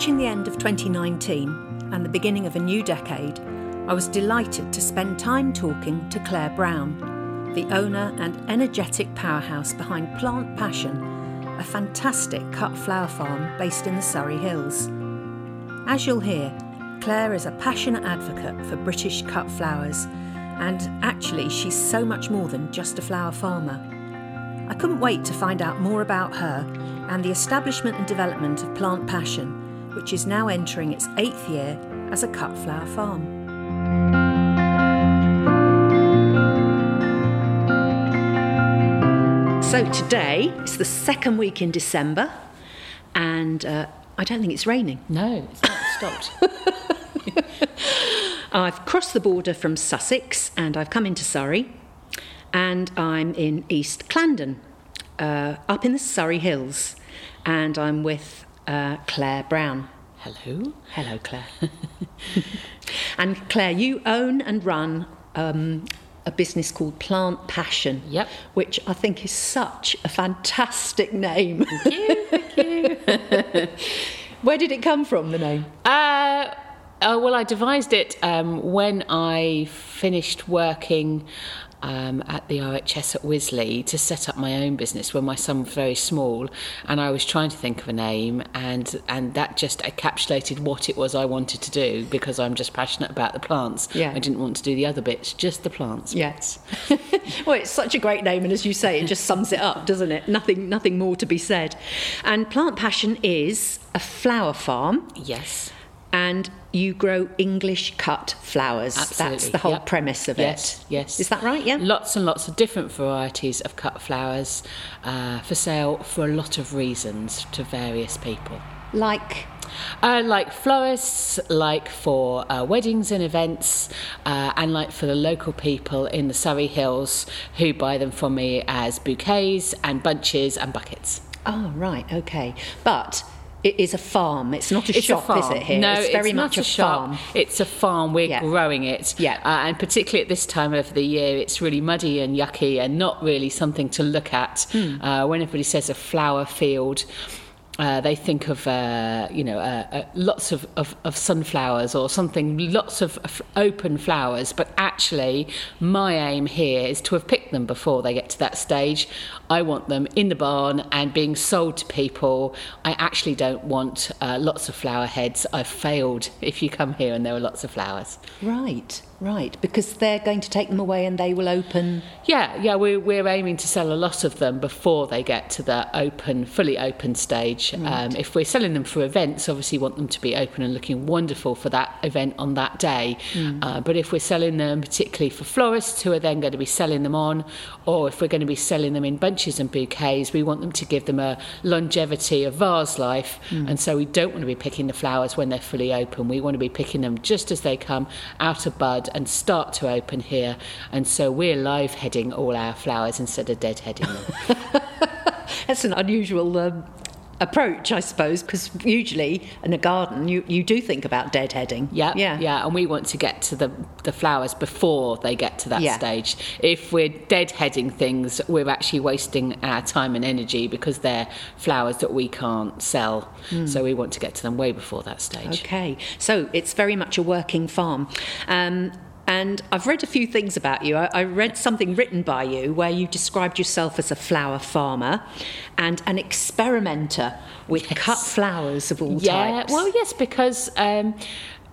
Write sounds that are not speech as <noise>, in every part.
Approaching the end of 2019 and the beginning of a new decade, I was delighted to spend time talking to Claire Brown, the owner and energetic powerhouse behind Plant Passion, a fantastic cut flower farm based in the Surrey Hills. As you'll hear, Claire is a passionate advocate for British cut flowers, and actually, she's so much more than just a flower farmer. I couldn't wait to find out more about her and the establishment and development of Plant Passion, which is now entering its eighth year as a cut flower farm. So today it's the second week in December, and uh, I don't think it's raining. No, it's not stopped. <laughs> I've crossed the border from Sussex and I've come into Surrey, and I'm in East Clandon, uh, up in the Surrey Hills, and I'm with uh, Claire Brown. Hello. Hello, Claire. <laughs> and Claire, you own and run um, a business called Plant Passion. Yep. Which I think is such a fantastic name. Thank you. Thank you. <laughs> Where did it come from, the name? Uh, uh, well, I devised it um, when I finished working um, at the RHS at Wisley to set up my own business when my son was very small, and I was trying to think of a name, and and that just encapsulated what it was I wanted to do because I'm just passionate about the plants. Yeah. I didn't want to do the other bits, just the plants. Yes. <laughs> well, it's such a great name, and as you say, it just sums it up, doesn't it? Nothing, nothing more to be said. And Plant Passion is a flower farm, Yes. and you grow English cut flowers. That's the whole yep. premise of Yes, it. yes. Is that right? Yeah. Lots and lots of different varieties of cut flowers uh, for sale for a lot of reasons to various people. Like, Uh, like florists, like for uh, weddings and events, uh, and like for the local people in the Surrey Hills who buy them from me as bouquets and bunches and buckets. oh right, okay, but. It is a farm. It's not a It's shop, a farm. is it? Here, No, it's very not much a, a, shop. farm. It's a farm. We're Yeah. growing it. Yeah. Uh, and particularly at this time of the year, it's really muddy and yucky and not really something to look at. Hmm. Uh, when everybody says a flower field, uh, they think of uh, you know uh, uh, lots of, of, of sunflowers or something, lots of f- open flowers. But actually, my aim here is to have picked them before they get to that stage. I want them in the barn and being sold to people. I actually don't want uh, lots of flower heads. I've failed <laughs> if you come here and there are lots of flowers. Right, right. Because they're going to take them away and they will open. Yeah, yeah, we're, we're aiming to sell a lot of them before they get to the open, fully open stage. Um, if we're selling them for events, obviously want them to be open and looking wonderful for that event on that day. Uh, but if we're selling them particularly for florists who are then going to be selling them on, or if we're going to be selling them in bunches and bouquets, we want them to give them a longevity of vase life. And so we don't want to be picking the flowers when they're fully open. We want to be picking them just as they come out of bud and start to open here. And so we're live heading all our flowers instead of dead heading them. <laughs> That's an unusual um, approach, I suppose, because usually in a garden you, you do think about deadheading. Yeah, yeah, yeah, and we want to get to the the flowers before they get to that Yeah. stage. If we're deadheading things, we're actually wasting our time and energy because they're flowers that we can't sell. So we want to get to them way before that stage. Okay, so it's very much a working farm. Um, and I've read a few things about you. I, I read something written by you where you described yourself as a flower farmer and an experimenter with cut flowers of all Yeah, types. well, yes, because um,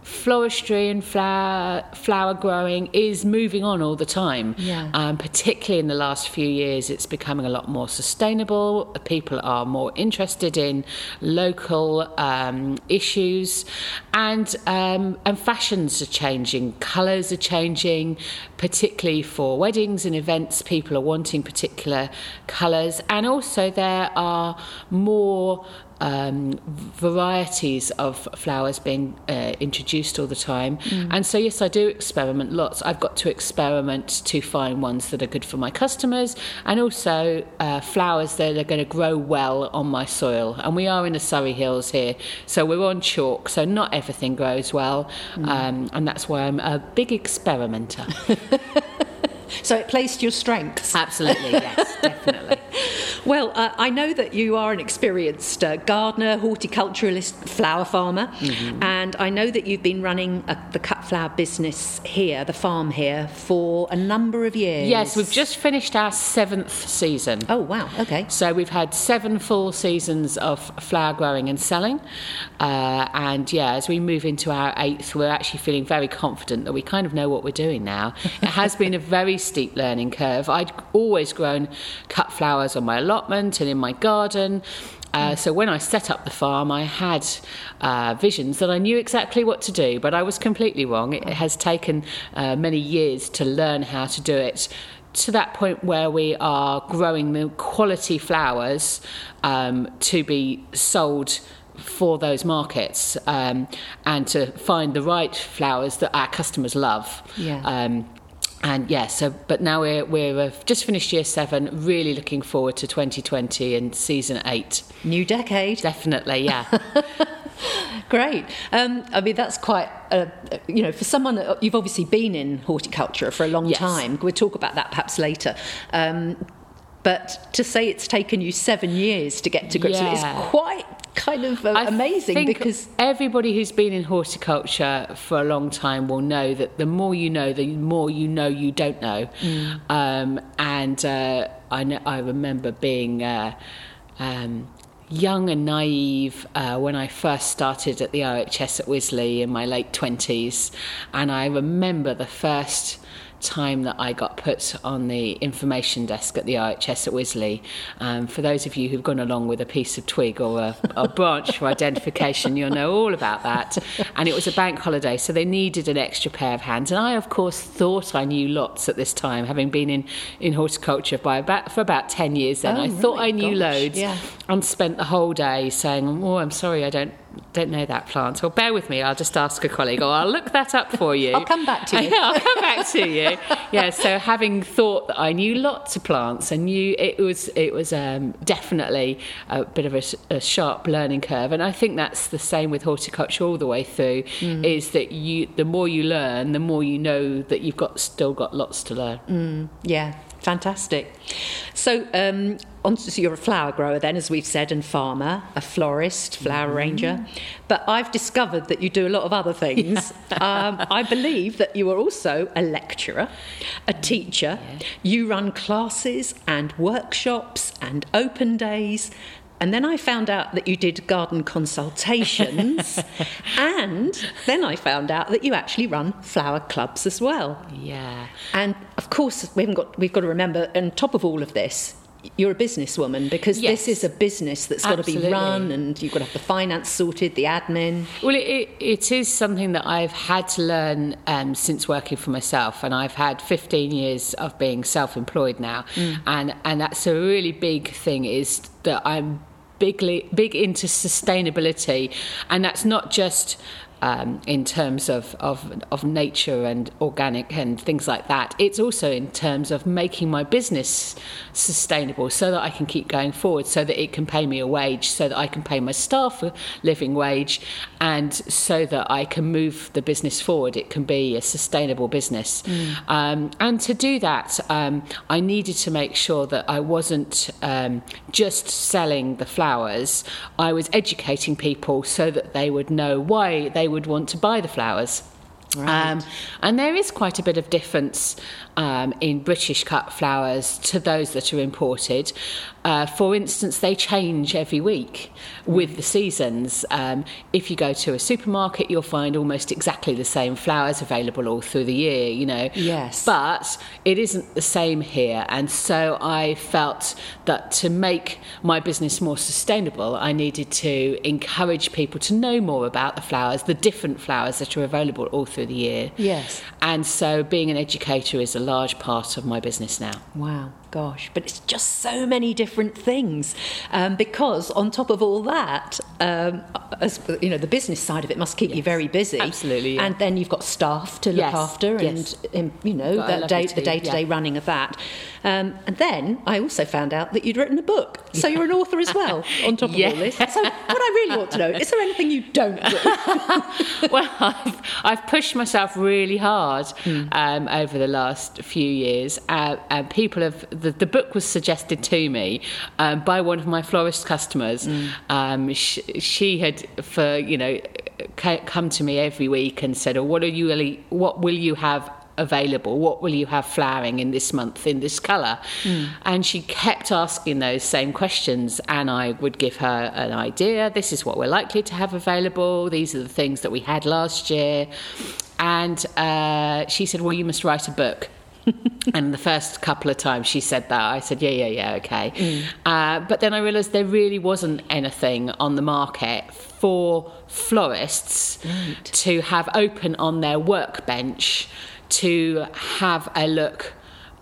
floristry and flower flower growing is moving on all the time. Yeah. Um, particularly in the last few years, it's becoming a lot more sustainable. People are more interested in local um, issues, and um, and fashions are changing. Colours are changing, particularly for weddings and events. People are wanting particular colours, and also there are more um, varieties of flowers being uh, introduced all the time. And so, yes, I do experiment lots. I've got to experiment to find ones that are good for my customers and also uh, flowers that are going to grow well on my soil. And we are in the Surrey Hills here, so we're on chalk, so not everything grows well. Um, and that's why I'm a big experimenter. <laughs> So it placed your strengths. Absolutely, yes, <laughs> definitely. Well, uh, I know that you are an experienced uh, gardener, horticulturalist, flower farmer, mm-hmm. and I know that you've been running a, the cut flower business here, the farm here, for a number of years. Yes, we've just finished our seventh season. Oh, wow, okay. So we've had seven full seasons of flower growing and selling. Uh, and yeah, as we move into our eighth, we're actually feeling very confident that we kind of know what we're doing now. it has been a very steep learning curve. I'd always grown cut flowers on my allotment and in my garden. Uh, so when I set up the farm, I had uh, visions that I knew exactly what to do, but I was completely wrong. It has taken uh, many years to learn how to do it to that point where we are growing the quality flowers um, to be sold for those markets um, and to find the right flowers that our customers love. Yeah. Um, and yeah, so but now we're we're uh, just finished year seven. Really looking forward to 2020 and season eight. New decade, definitely. Yeah. <laughs> Great. Um, I mean, that's quite, uh, you know, for someone that you've obviously been in horticulture for a long yes. time. We'll talk about that perhaps later. Um, but to say it's taken you seven years to get to grips yeah. with it is quite kind of uh, amazing because everybody who's been in horticulture for a long time will know that the more you know, the more you know you don't know. Mm. Um, and uh, I, know, I remember being. Uh, um, young and naive uh, when I first started at the RHS at Wisley in my late 20s. And I remember the first time that I got put on the information desk at the RHS at Wisley. Um, for those of you who've gone along with a piece of twig or a, a <laughs> branch for identification, you'll know all about that. And it was a bank holiday, so they needed an extra pair of hands. And I, of course, thought I knew lots at this time, having been in, in horticulture by about, for about 10 years then. Oh, I thought I knew gosh, loads yeah. and spent the whole day saying, Oh, I'm sorry, I don't don't know that plant. Or bear with me, I'll just ask a colleague, or I'll look that up for you. I'll come back to you. <laughs> I'll come back to you. Yeah, so having thought that I knew lots of plants and knew it was it was um, definitely a bit of a, a, sharp learning curve, and I think that's the same with horticulture all the way through. Mm. Is that you the more you learn, the more you know that you've got still got lots to learn. Mm. Yeah, fantastic. So. Um, so you're a flower grower then, as we've said, and farmer, a florist, flower mm-hmm. ranger. But I've discovered that you do a lot of other things. <laughs> um, I believe that you are also a lecturer, a teacher. Yeah. You run classes and workshops and open days. And then I found out that you did garden consultations. <laughs> and then I found out that you actually run flower clubs as well. Yeah. And of course, we haven't got, we've got to remember, on top of all of this, you're a businesswoman because yes. this is a business that's got Absolutely. to be run and you've got to have the finance sorted, the admin. Well, it, it is something that I've had to learn um, since working for myself, and I've had 15 years of being self-employed now, mm. and and that's a really big thing. Is that I'm bigly big into sustainability, and that's not just um, in terms of, of, of nature and organic and things like that. It's also in terms of making my business sustainable so that I can keep going forward, so that it can pay me a wage, so that I can pay my staff a living wage, and so that I can move the business forward. It can be a sustainable business. Mm. Um, and to do that, um, I needed to make sure that I wasn't um, just selling the flowers, I was educating people so that they would know why they would want to buy the flowers. Right. Um, and there is quite a bit of difference um, in British cut flowers to those that are imported. Uh, for instance, they change every week with the seasons. Um, if you go to a supermarket, you'll find almost exactly the same flowers available all through the year, you know. Yes. But it isn't the same here. And so I felt that to make my business more sustainable, I needed to encourage people to know more about the flowers, the different flowers that are available all through the year. Yes. And so being an educator is a large part of my business now. Wow gosh, but it's just so many different things. Um, because on top of all that, um, as, you know, the business side of it must keep yes. you very busy. Absolutely. Yeah. And then you've got staff to look yes. after, yes. and, you know, that day, the day-to-day running of that. Um, and then I also found out that you'd written a book, so you're an author as well. <laughs> on top of all this, so what I really want to know is there anything you don't do? <laughs> well, I've, I've, pushed myself really hard mm. over the last few years, uh, and people have the, the book was suggested to me um, by one of my florist customers. Mm. Um, she, she, had, for you know, come to me every week and said, "Oh, what are you really? What will you have available? What will you have flowering in this month in this colour? Mm. And she kept asking those same questions, and I would give her an idea. This is what we're likely to have available. These are the things that we had last year. And uh, she said, Well, you must write a book. <laughs> and the first couple of times she said that, I said, yeah, yeah, yeah, okay. Mm. Uh, but then I realised there really wasn't anything on the market for florists right. to have open on their workbench to have a look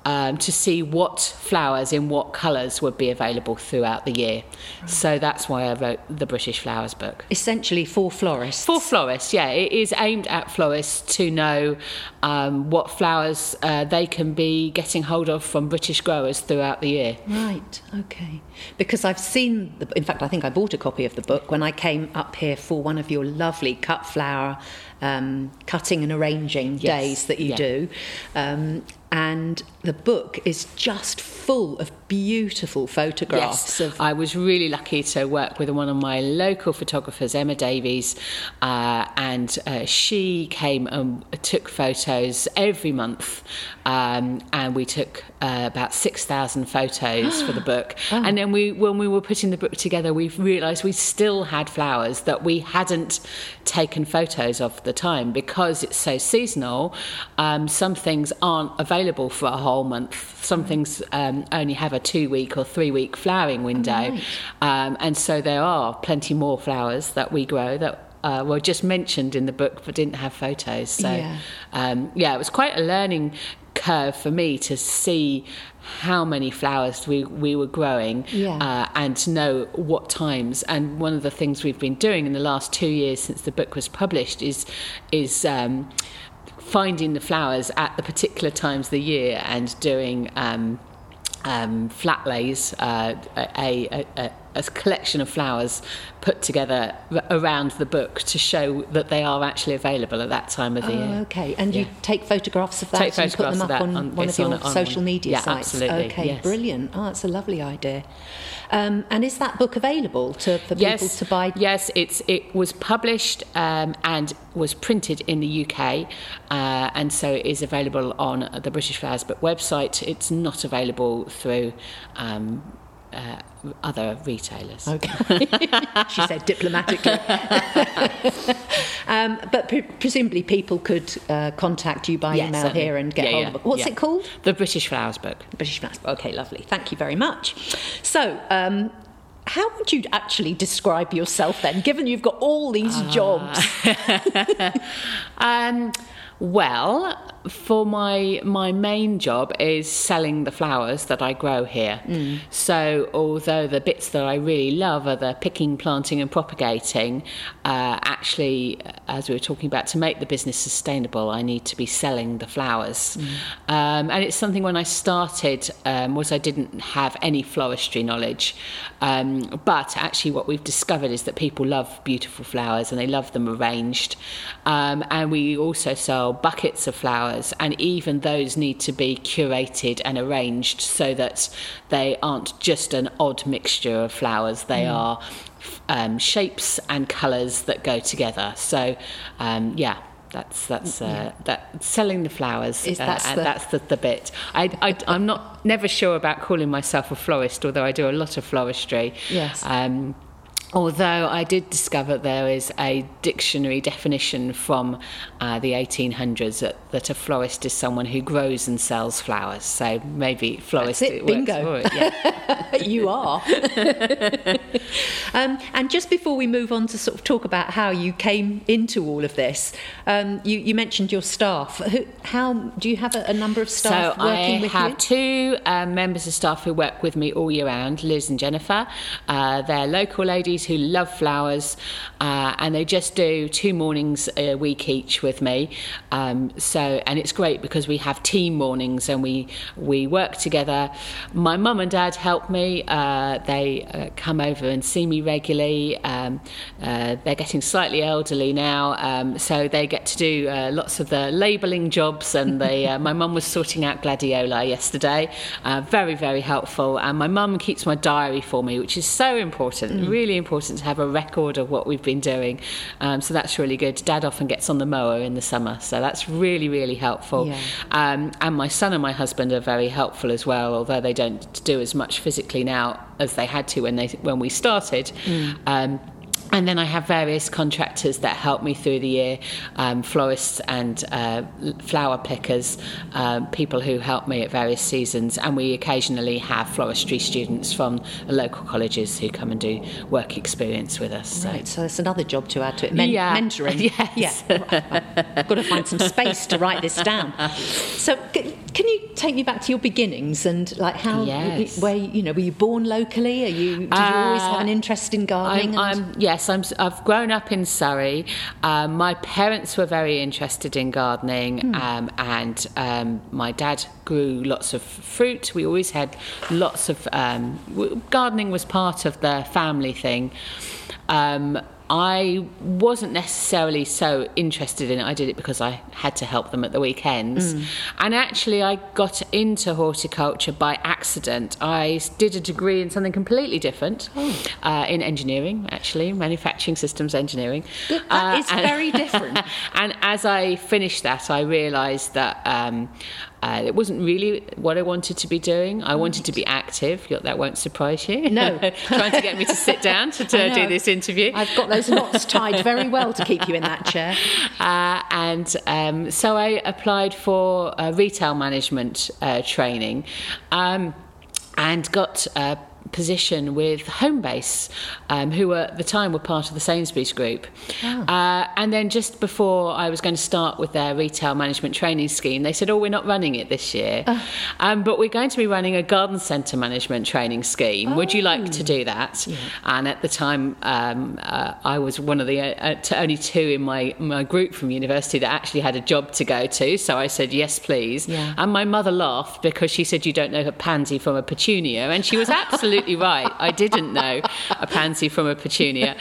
um, to see what flowers in what colours would be available throughout the year. Right. So that's why I wrote the British Flowers book. Essentially for florists. For florists, yeah. It is aimed at florists to know um, what flowers uh, they can be getting hold of from British growers throughout the year. Right, okay. Because I've seen, the, in fact, I think I bought a copy of the book when I came up here for one of your lovely cut flower um, cutting and arranging yes. days that you yeah. do. Um, and the book is just full of beautiful photographs. Yes. Of- I was really lucky to work with one of my local photographers, Emma Davies, uh, and uh, she came and took photos every month, um, and we took uh, about six thousand photos for the <gasps> book. Oh. And then we, when we were putting the book together, we realised we still had flowers that we hadn't taken photos of the time because it's so seasonal. Um, some things aren't available available for a whole month. Some things um, only have a two week or three week flowering window. Right. Um, and so there are plenty more flowers that we grow that uh, were just mentioned in the book but didn't have photos. So, yeah. Um, yeah, it was quite a learning curve for me to see how many flowers we, we were growing yeah. uh, and to know what times. And one of the things we've been doing in the last two years since the book was published is is um, finding the flowers at the particular times of the year and doing um, um, flat lays, uh, a, a, a, a, collection of flowers put together around the book to show that they are actually available at that time of the oh, year. Okay, and yeah. you take photographs of that take and put them up on, on, one of your on, social media yeah, sites. Absolutely, okay, yes. brilliant. Oh, that's a lovely idea. Um, and is that book available to, for yes, people to buy? Yes, it's it was published um, and was printed in the UK, uh, and so it is available on the British Flowers Book website. It's not available through. Um, uh, other retailers. Okay. <laughs> she said diplomatically. um, but pre- presumably people could uh, contact you by yes, email certainly. here and get yeah, hold yeah, of it. What's yeah. it called? The British Flowers Book. British Flowers Book. Okay, lovely. Thank you very much. So, um, how would you actually describe yourself then, given you've got all these uh, jobs? <laughs> um, well, for my my main job is selling the flowers that I grow here. Mm. So although the bits that I really love are the picking, planting, and propagating, uh, actually, as we were talking about, to make the business sustainable, I need to be selling the flowers. Mm. Um, and it's something when I started um, was I didn't have any floristry knowledge, um, but actually what we've discovered is that people love beautiful flowers and they love them arranged, um, and we also sell buckets of flowers flowers, and even those need to be curated and arranged so that they aren't just an odd mixture of flowers, they mm. are um, shapes and colours that go together. So, um, yeah. That's that's uh, yeah. that selling the flowers. Is that's, uh, the... that's the, the bit. I, I I'm not never sure about calling myself a florist, although I do a lot of floristry. Yes. Um, Although I did discover there is a dictionary definition from uh, the 1800s that, that, a florist is someone who grows and sells flowers. So maybe florist That's it, bingo. It, yeah. <laughs> you are. <laughs> um, and just before we move on to sort of talk about how you came into all of this, um, you, you, mentioned your staff. Who, how do you have a, a number of staff so working I with you? I have two um, members of staff who work with me all year round, Liz and Jennifer. Uh, they're local ladies who love flowers, uh, and they just do two mornings a week each with me. Um, so, and it's great because we have team mornings and we we work together. My mum and dad help me. Uh, they uh, come over and see me regularly. Um, uh, they're getting slightly elderly now, um, so they get to do uh, lots of the labelling jobs. And they, uh, <laughs> my mum was sorting out gladiola yesterday. Uh, very, very helpful. And my mum keeps my diary for me, which is so important, mm. really important to have a record of what we've been doing. Um, so that's really good. Dad often gets on the mower in the summer, so that's really, really helpful. Yeah. Um, and my son and my husband are very helpful as well, although they don't do as much physically now as they had to when they when we started. Mm. Um, and then I have various contractors that help me through the year um, florists and uh, flower pickers, um, people who help me at various seasons. And we occasionally have floristry students from local colleges who come and do work experience with us. So. Right, so that's another job to add to it Men- yeah. mentoring. <laughs> Yes. Yeah. I've got to find some space to write this down. So, can you take me back to your beginnings and like how, yes. where, you know, were you born locally? Are you, did you uh, always have an interest in gardening? I'm, I'm, yes, yes, i have grown up in Surrey. Um, my parents were very interested in gardening, mm. um, and um, my dad grew lots of fruit. We always had lots of um, gardening was part of the family thing. Um, I wasn't necessarily so interested in it. I did it because I had to help them at the weekends. Mm. And actually, I got into horticulture by accident. I did a degree in something completely different oh. uh, in engineering, actually, manufacturing systems engineering. That uh, is very <laughs> different. and as I finished that, I realised that um, uh, it wasn't really what I wanted to be doing. I wanted to be active. That won't surprise you. No. <laughs> Trying to get me to sit down to, <laughs> to do this interview. I've got those knots tied very well to keep you in that chair. <laughs> Uh, and um, so I applied for retail management uh, training um, and got uh, position with Homebase, um, who were, at the time were part of the Sainsbury's group. Oh. Uh, and then just before I was going to start with their retail management training scheme, they said, "Oh, we're not running it this year, oh. um, but we're going to be running a garden centre management training scheme. Oh. Would you like to do that?" Yeah. And at the time, um, uh, I was one of the uh, only two in my my group from university that actually had a job to go to. So I said, "Yes, please." Yeah. And my mother laughed because she said, "You don't know a pansy from a petunia," and she was <laughs> absolutely absolutely right. I didn't know a pansy from a petunia.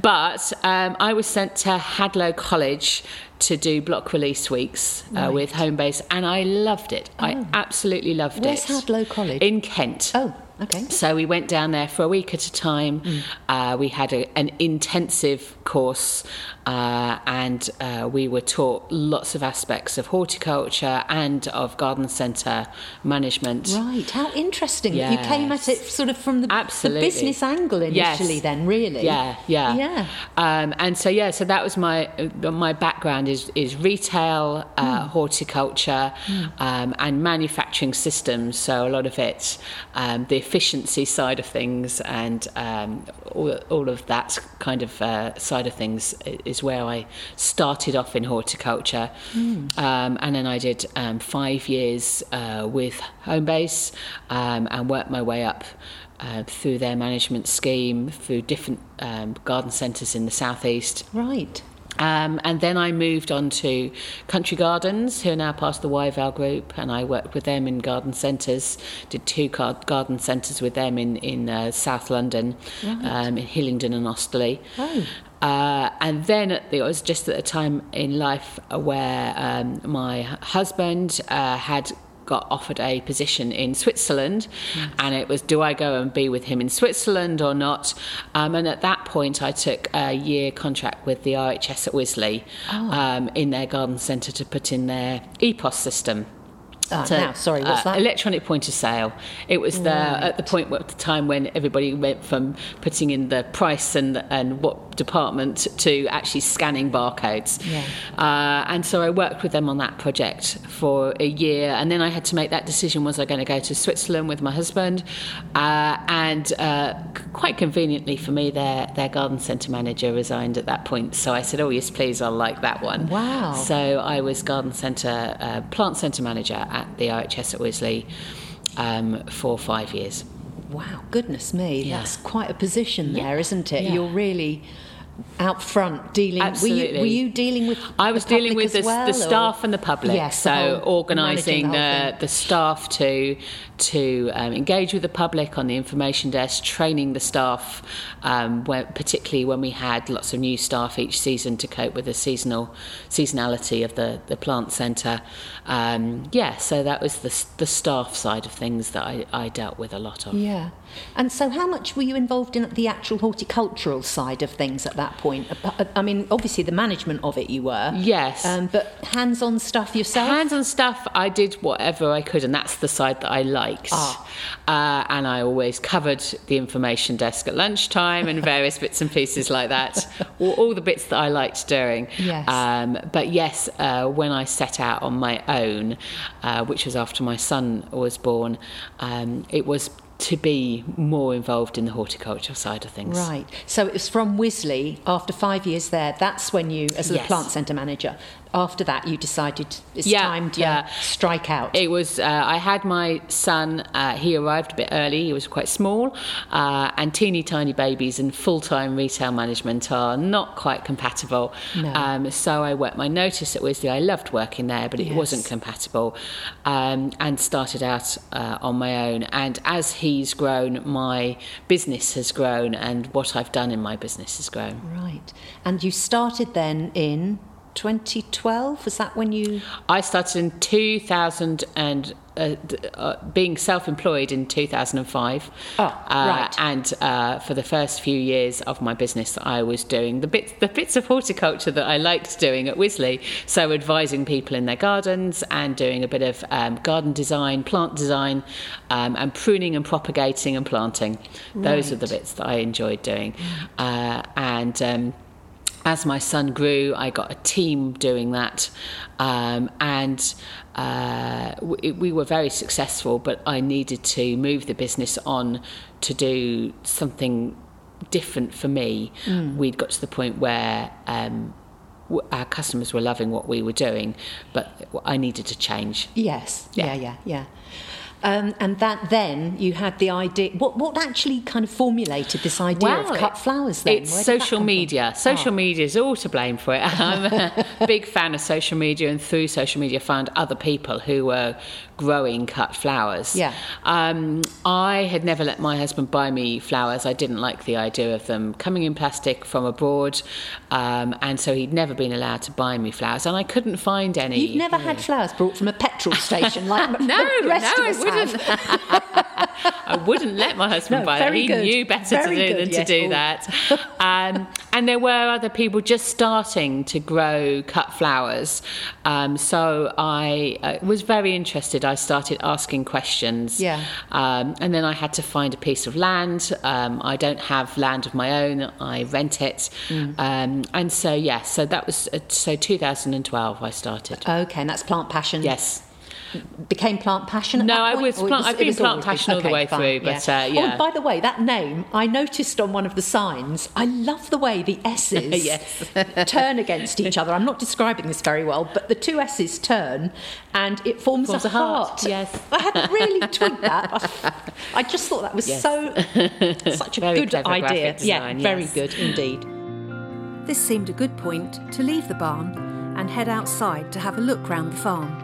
But um, I was sent to Hadlow College to do block release weeks uh, right. with Homebase, and I loved it. Oh. I absolutely loved Where's it. Where's Hadlow College? In Kent. Oh. Okay. So we went down there for a week at a time. Mm. Uh, we had a, an intensive course, uh, and uh, we were taught lots of aspects of horticulture and of garden centre management. Right. How interesting. Yes. You came at it sort of from the, the business angle initially. Yes. Then, really. Yeah. Yeah. Yeah. Um, and so yeah, so that was my my background is is retail, mm. horticulture, mm. Um, and manufacturing systems. So a lot of it, um, the efficiency side of things and um, all, all, of that kind of uh, side of things is where I started off in horticulture. Mm. Um, and then I did um, five years uh, with Homebase um, and worked my way up. Uh, through their management scheme, through different um, garden centres in the southeast. Right. Um, and then I moved on to Country Gardens, who are now part of the Wyvale Group, and I worked with them in garden centres. Did two garden centres with them in in uh, South London, right. um, in Hillingdon and Osterley. Oh. Uh, and then it was just at a time in life where um, my husband uh, had got offered a position in Switzerland, yes. and it was do I go and be with him in Switzerland or not? Um, and at that point, I took a year contract with the RHS at Wisley oh. um, in their garden centre to put in their EPOS system. Uh, now, sorry, what's uh, that? Electronic point of sale. It was the, right. at the point at the time when everybody went from putting in the price and and what department to actually scanning barcodes. Yeah. Uh, and so I worked with them on that project for a year, and then I had to make that decision: was I going to go to Switzerland with my husband? Uh, and uh, quite conveniently for me, their their garden centre manager resigned at that point. So I said, "Oh yes, please, I'll like that one." Wow. So I was garden centre, uh, plant centre manager at the RHS at Wisley um, for five years. Wow, goodness me, yeah. that's quite a position there, yeah. isn't it? Yeah. You're really out front dealing. Absolutely. Were you, were you dealing with? I was the dealing with the, well, the or- staff and the public. Yes, so organising the the, the staff to to um, engage with the public on the information desk, training the staff, um, where, particularly when we had lots of new staff each season to cope with the seasonal seasonality of the the plant centre. Um, yeah, so that was the the staff side of things that I, I dealt with a lot of. Yeah. And so, how much were you involved in the actual horticultural side of things at that point? I mean, obviously the management of it you were. Yes. Um, but hands-on stuff yourself. Hands-on stuff, I did whatever I could, and that's the side that I liked. Ah. Uh, and I always covered the information desk at lunchtime and various bits and pieces like that. <laughs> all, all the bits that I liked doing. Yes. Um, but yes, uh, when I set out on my own, uh, which was after my son was born, um, it was to be more involved in the horticulture side of things. Right. So it was from Wisley. After five years there, that's when you, as the Yes. plant centre manager, after that you decided it's Yeah, time to yeah. strike out. It was. Uh, I had my son. Uh, he arrived a bit early. He was quite small, uh, and teeny tiny babies and full time retail management are not quite compatible. No. Um, so I worked my notice at Wisley. I loved working there, but it Yes. wasn't compatible, um, and started out uh, on my own. And as he's grown, my business has grown, and what I've done in my business has grown. right. And you started then in 2012. Was that when you? I started in 2000 and uh, uh, being self-employed in 2005. Oh, uh, right. And uh, for the first few years of my business, I was doing the bits, the bits of horticulture that I liked doing at Wisley. So advising people in their gardens and doing a bit of um, garden design, plant design, um, and pruning and propagating and planting. Those are the bits that I enjoyed doing. Uh, and um, as my son grew, I got a team doing that, um, and uh, we, we were very successful. But I needed to move the business on to do something different for me. We'd got to the point where. Um, our customers were loving what we were doing, but I needed to change. Yes. Yeah. Yeah. Yeah. Yeah. Um, and that then you had the idea. What what actually kind of formulated this idea of Well, cut flowers? Then It's Where did that social come from? media. Social Oh. media is all to blame for it. I'm a <laughs> big fan of social media, and through social media, found other people who were growing cut flowers. Yeah. Um, I had never let my husband buy me flowers. I didn't like the idea of them coming in plastic from abroad, um, and so he'd never been allowed to buy me flowers, and I couldn't find any. You've never had flowers brought from a petrol station like <laughs> No, the rest no, of I wouldn't. <laughs> I wouldn't let my husband No, buy very He good. knew better Very to do good, than yes. to do that. <laughs> Um, and there were other people just starting to grow cut flowers. Um, so I uh, was very interested. I started asking questions. Yeah. Um, and then I had to find a piece of land. Um, I don't have land of my own. I rent it. Mm. Um, and so yeah, so that was uh, so 2012. I started. Okay, and that's plant passion. yes. Became plant passionate? No, I was or it plant- I've it been plant passionate passion all the way fine, through, but, uh, Oh, yeah. and by the way, that name I noticed on one of the signs. I love the way the S's <laughs> turn against each other. I'm not describing this very well, but the two S's turn, and it forms, Forms a, a heart, heart. yes. I hadn't really <laughs> twigged that. I, I just thought that was Yes. so <laughs> such a Very good idea. graphic yeah, design, very good indeed. This seemed a good point to leave the barn and head outside to have a look round the farm.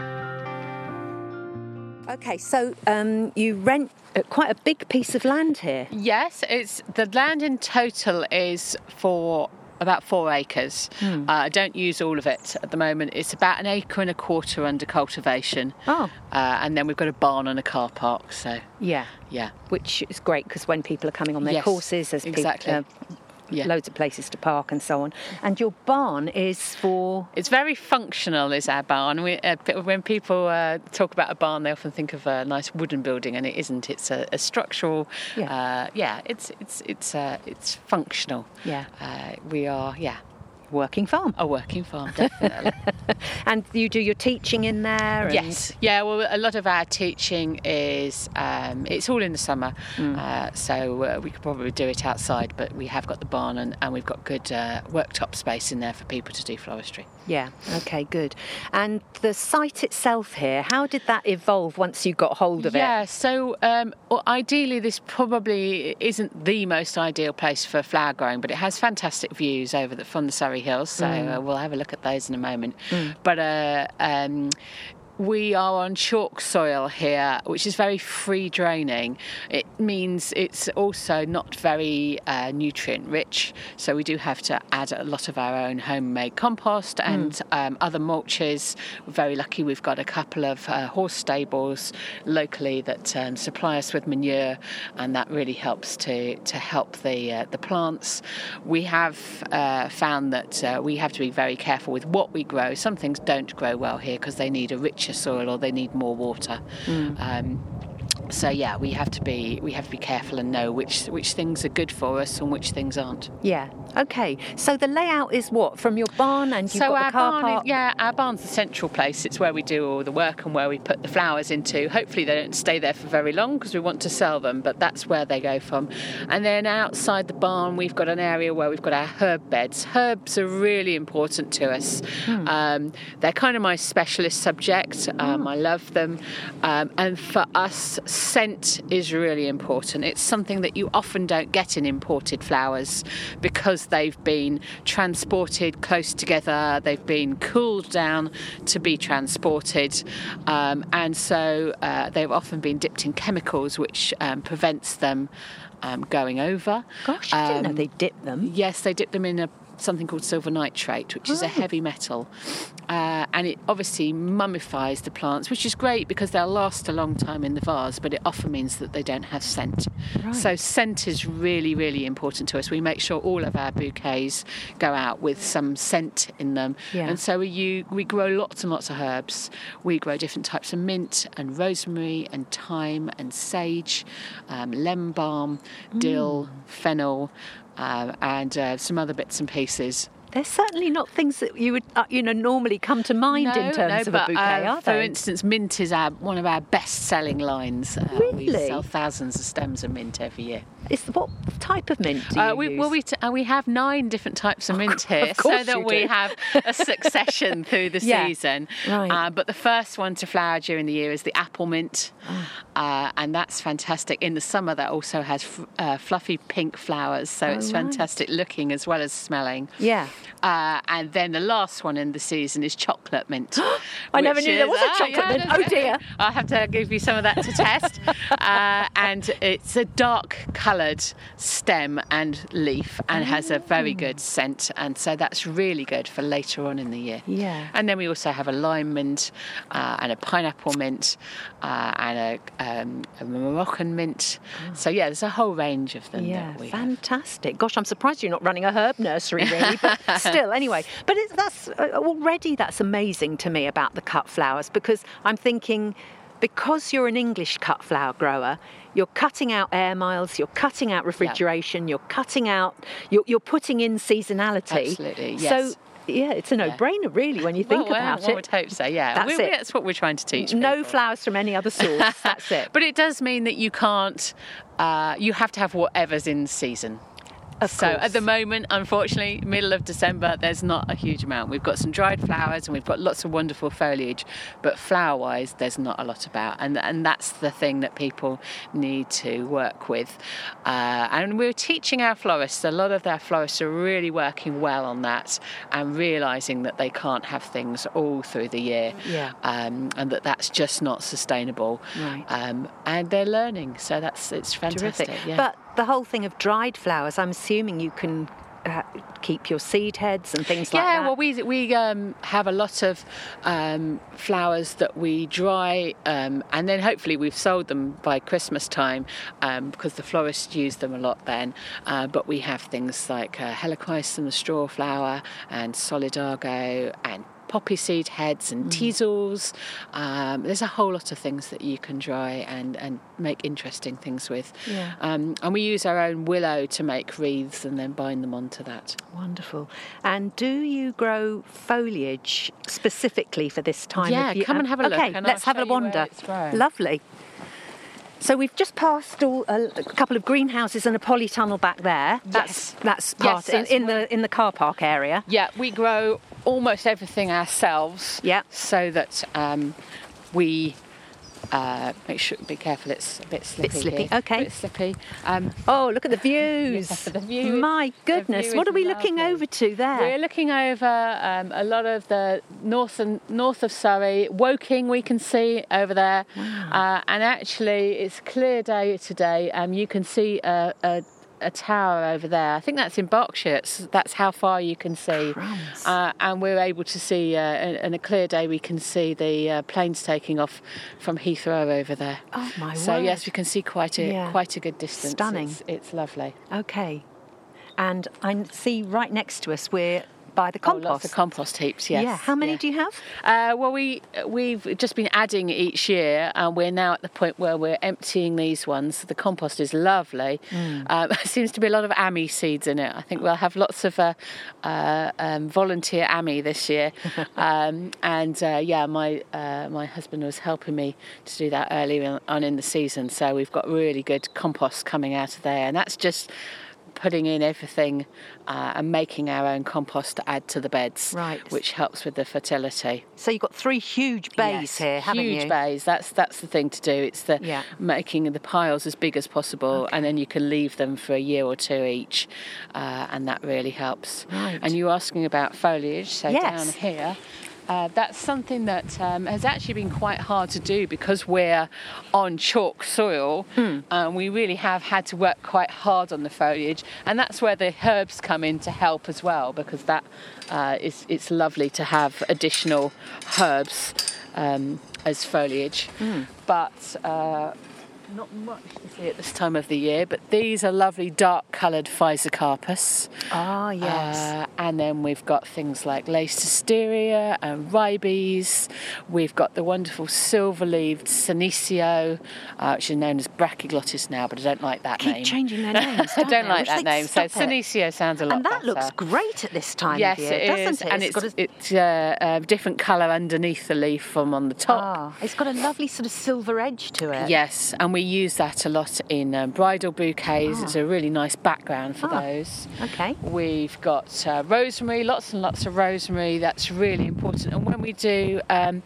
Okay, so um, you rent uh, quite a big piece of land here. Yes, it's the land in total is for about four acres. Hmm. Uh, I don't use all of it at the moment. It's about an acre and a quarter under cultivation. Oh. Uh, and then we've got a barn and a car park. So Yeah. yeah, which is great because when people are coming on their Yes, courses, there's exactly. uh, Yeah. loads of places to park and so on. And your barn is for it's very functional. Is our barn? We, uh, when people uh, talk about a barn, they often think of a nice wooden building, and it isn't. It's a, a structural. Yeah. Uh, yeah. It's it's it's uh, it's functional. Yeah. Uh, we are. Yeah. Working farm. A working farm, definitely. <laughs> and you do your teaching in there? And... Yes. Yeah. Well, a lot of our teaching is um, it's all in the summer, mm. uh, so uh, we could probably do it outside. But we have got the barn and, and we've got good uh, worktop space in there for people to do floristry. Yeah. Okay. Good. And the site itself here, how did that evolve once you got hold of yeah, it? Yeah. So um, well, ideally, this probably isn't the most ideal place for flower growing, but it has fantastic views over the, from the Surrey Hills. So mm. uh, we'll have a look at those in a moment. Mm. But uh, um, we are on chalk soil here, which is very free draining. It means it's also not very uh, nutrient rich, so we do have to add a lot of our own homemade compost and mm. um, other mulches. We're very lucky we've got a couple of uh, horse stables locally that um, supply us with manure, and that really helps to, to help the, uh, the plants. We have uh, found that uh, we have to be very careful with what we grow. Some things don't grow well here because they need a richer richer soil or they need more water. Mm. Um, so yeah, we have to be we have to be careful and know which which things are good for us and which things aren't. Yeah. Okay. So the layout is what from your barn and you've so got our the car barn park. Is, yeah, our barn's the central place. It's where we do all the work and where we put the flowers into. Hopefully they don't stay there for very long because we want to sell them, but that's where they go from. And then outside the barn, we've got an area where we've got our herb beds. Herbs are really important to us. Hmm. Um, they're kind of my specialist subject. Um, hmm. I love them, um, and for us scent is really important. It's something that you often don't get in imported flowers because they've been transported close together, they've been cooled down to be transported, um, and so uh, they've often been dipped in chemicals which um, prevents them. Um, going over. Gosh, I didn't know um, they dip them. Yes, they dip them in a something called silver nitrate, which is a heavy metal. Uh, and it obviously mummifies the plants, which is great because they'll last a long time in the vase, but it often means that they don't have scent. Right. So, scent is really, really important to us. We make sure all of our bouquets go out with some scent in them. Yeah. And so, we, we grow lots and lots of herbs. We grow different types of mint and rosemary and thyme and sage, um, lemon balm, dill, mm. fennel uh, and uh, some other bits and pieces. They're certainly not things that you would, uh, you know, normally come to mind no, in terms no, of a bouquet, uh, are they? For instance, mint is our, one of our best-selling lines. Uh, really? We sell thousands of stems of mint every year. Is, what type of mint do uh, you we, use? Well, we, t- uh, we have nine different types of mint here, <laughs> so that we have a succession <laughs> through the yeah. season. Right. Uh, but the first one to flower during the year is the apple mint, oh. and that's fantastic. In the summer, that also has f- fluffy pink flowers, so oh, it's fantastic right. looking as well as smelling. Yeah. And and then the last one in the season is chocolate mint. <gasps> I never knew is, there was a chocolate yeah, mint. Oh dear. <laughs> I'll have to give you some of that to test. <laughs> uh, and it's a dark coloured stem and leaf and has a very good oh. scent. And so that's really good for later on in the year. Yeah. And then we also have a lime mint uh, and a pineapple mint uh, and a, um, a, Moroccan mint. Oh. So yeah, there's a whole range of them. Yeah, fantastic. Have. Gosh, I'm surprised you're not running a herb nursery, really. But <laughs> still, anyway. But it, that's uh, already that's amazing to me about the cut flowers because I'm thinking because you're an English cut flower grower, you're cutting out air miles, you're cutting out refrigeration, yeah. you're cutting out, you're, you're, putting in seasonality. Absolutely, yes. So yeah, it's a no-brainer, yeah. really, when you think well, about well, it. I would hope so. Yeah, that's we, it. That's what we're trying to teach. No people. flowers from any other source. <laughs> that's it. but it does mean that you can't. Uh, you have to have whatever's in season. Of so course. at the moment, unfortunately, middle of December, there's not a huge amount. We've got some dried flowers and we've got lots of wonderful foliage, but flower-wise, there's not a lot about, and and that's the thing that people need to work with. Uh, and we're teaching our florists. A lot of our florists are really working well on that and realizing that they can't have things all through the year, yeah. um, and that that's just not sustainable. Right. Um, and they're learning, so that's it's fantastic. Yeah. But the whole thing of dried flowers, I'm assuming you can uh, keep your seed heads and things yeah, like that? Yeah, well, we we um, have a lot of um, flowers that we dry, um, and then hopefully we've sold them by Christmas time um, because the florists use them a lot then. Uh, but we have things like uh, helichrysum, the straw flower, and solidago, and poppy seed heads and teasels. Um, there's a whole lot of things that you can dry and, and make interesting things with. Yeah. Um, and we use our own willow to make wreaths and then bind them onto that. Wonderful. And do you grow foliage specifically for this time Yeah, of year? Yeah, come and have a look Okay, let's I'll have a wander. Lovely. So we've just passed all, a, a couple of greenhouses and a polytunnel back there. That's that's part that's in, in the in the car park area. Yeah, we grow almost everything ourselves. Yeah. So that um, we uh, make sure be careful. It's a bit slippy. slippy, here, okay. A bit slippy. Um, Oh, look at the <laughs> views! Yes, the view is- My the goodness, view what is are we looking over to there? We're looking over um, a lot of the north and north of Surrey, Woking. We can see over there, uh, and actually it's clear day today. Um, you can see a, a, a tower over there. I think that's in Berkshire. It's, that's how far you can see. Uh, and we're able to see, uh, in, in a clear day, we can see the uh, planes taking off from Heathrow over there. Oh, my So word. yes, we can see quite a Yeah. quite a good distance. Stunning. It's, it's lovely. Okay. And I see right next to us we're by the Oh, compost. lots of compost heaps. Yes. Yeah. How many yeah. do you have? Uh, well, we we've just been adding each year, and we're now at the point where we're emptying these ones. The compost is lovely. Mm. Um, <laughs> there seems to be a lot of Ammi seeds in it. I think we'll have lots of uh, uh, um, volunteer Ammi this year. <laughs> um, and uh, yeah, my uh, my husband was helping me to do that earlier on in the season, so we've got really good compost coming out of there, and that's just putting in everything uh, and making our own compost to add to the beds, Right. which helps with the fertility. So you've got three huge bays Yes, here, haven't huge you? bays. That's that's the thing to do. It's the Yeah. making the piles as big as possible, and then you can leave them for a year or two each, uh, and that really helps. Right. And you were asking about foliage, so Yes. down here. Uh, that's something that um, has actually been quite hard to do because we're on chalk soil. Hmm. Um, we really have had to work quite hard on the foliage, and that's where the herbs come in to help as well because that uh, is it's lovely to have additional herbs um, as foliage. Hmm. But uh, not much to see at this time of the year. But these are lovely dark-coloured Physocarpus. Ah, yes. Uh, and then we've got things like Leycesteria and Ribes. We've got the wonderful silver-leaved Senecio, uh, which is known as Brachyglottis now, but I don't like that Keep name. changing their <laughs> names. I don't they? like that name. So it. Senecio sounds a lot and that better. looks great at this time yes, of year, it doesn't is, it? and it's got a, it's uh, a different colour underneath the leaf from on the top. ah, it's got a lovely sort of silver edge to it. Yes, and we use that a lot in um, bridal bouquets. It's a really nice background for Ah. those. Okay. We've got uh, rosemary, lots and lots of rosemary. That's really important. And when we do um,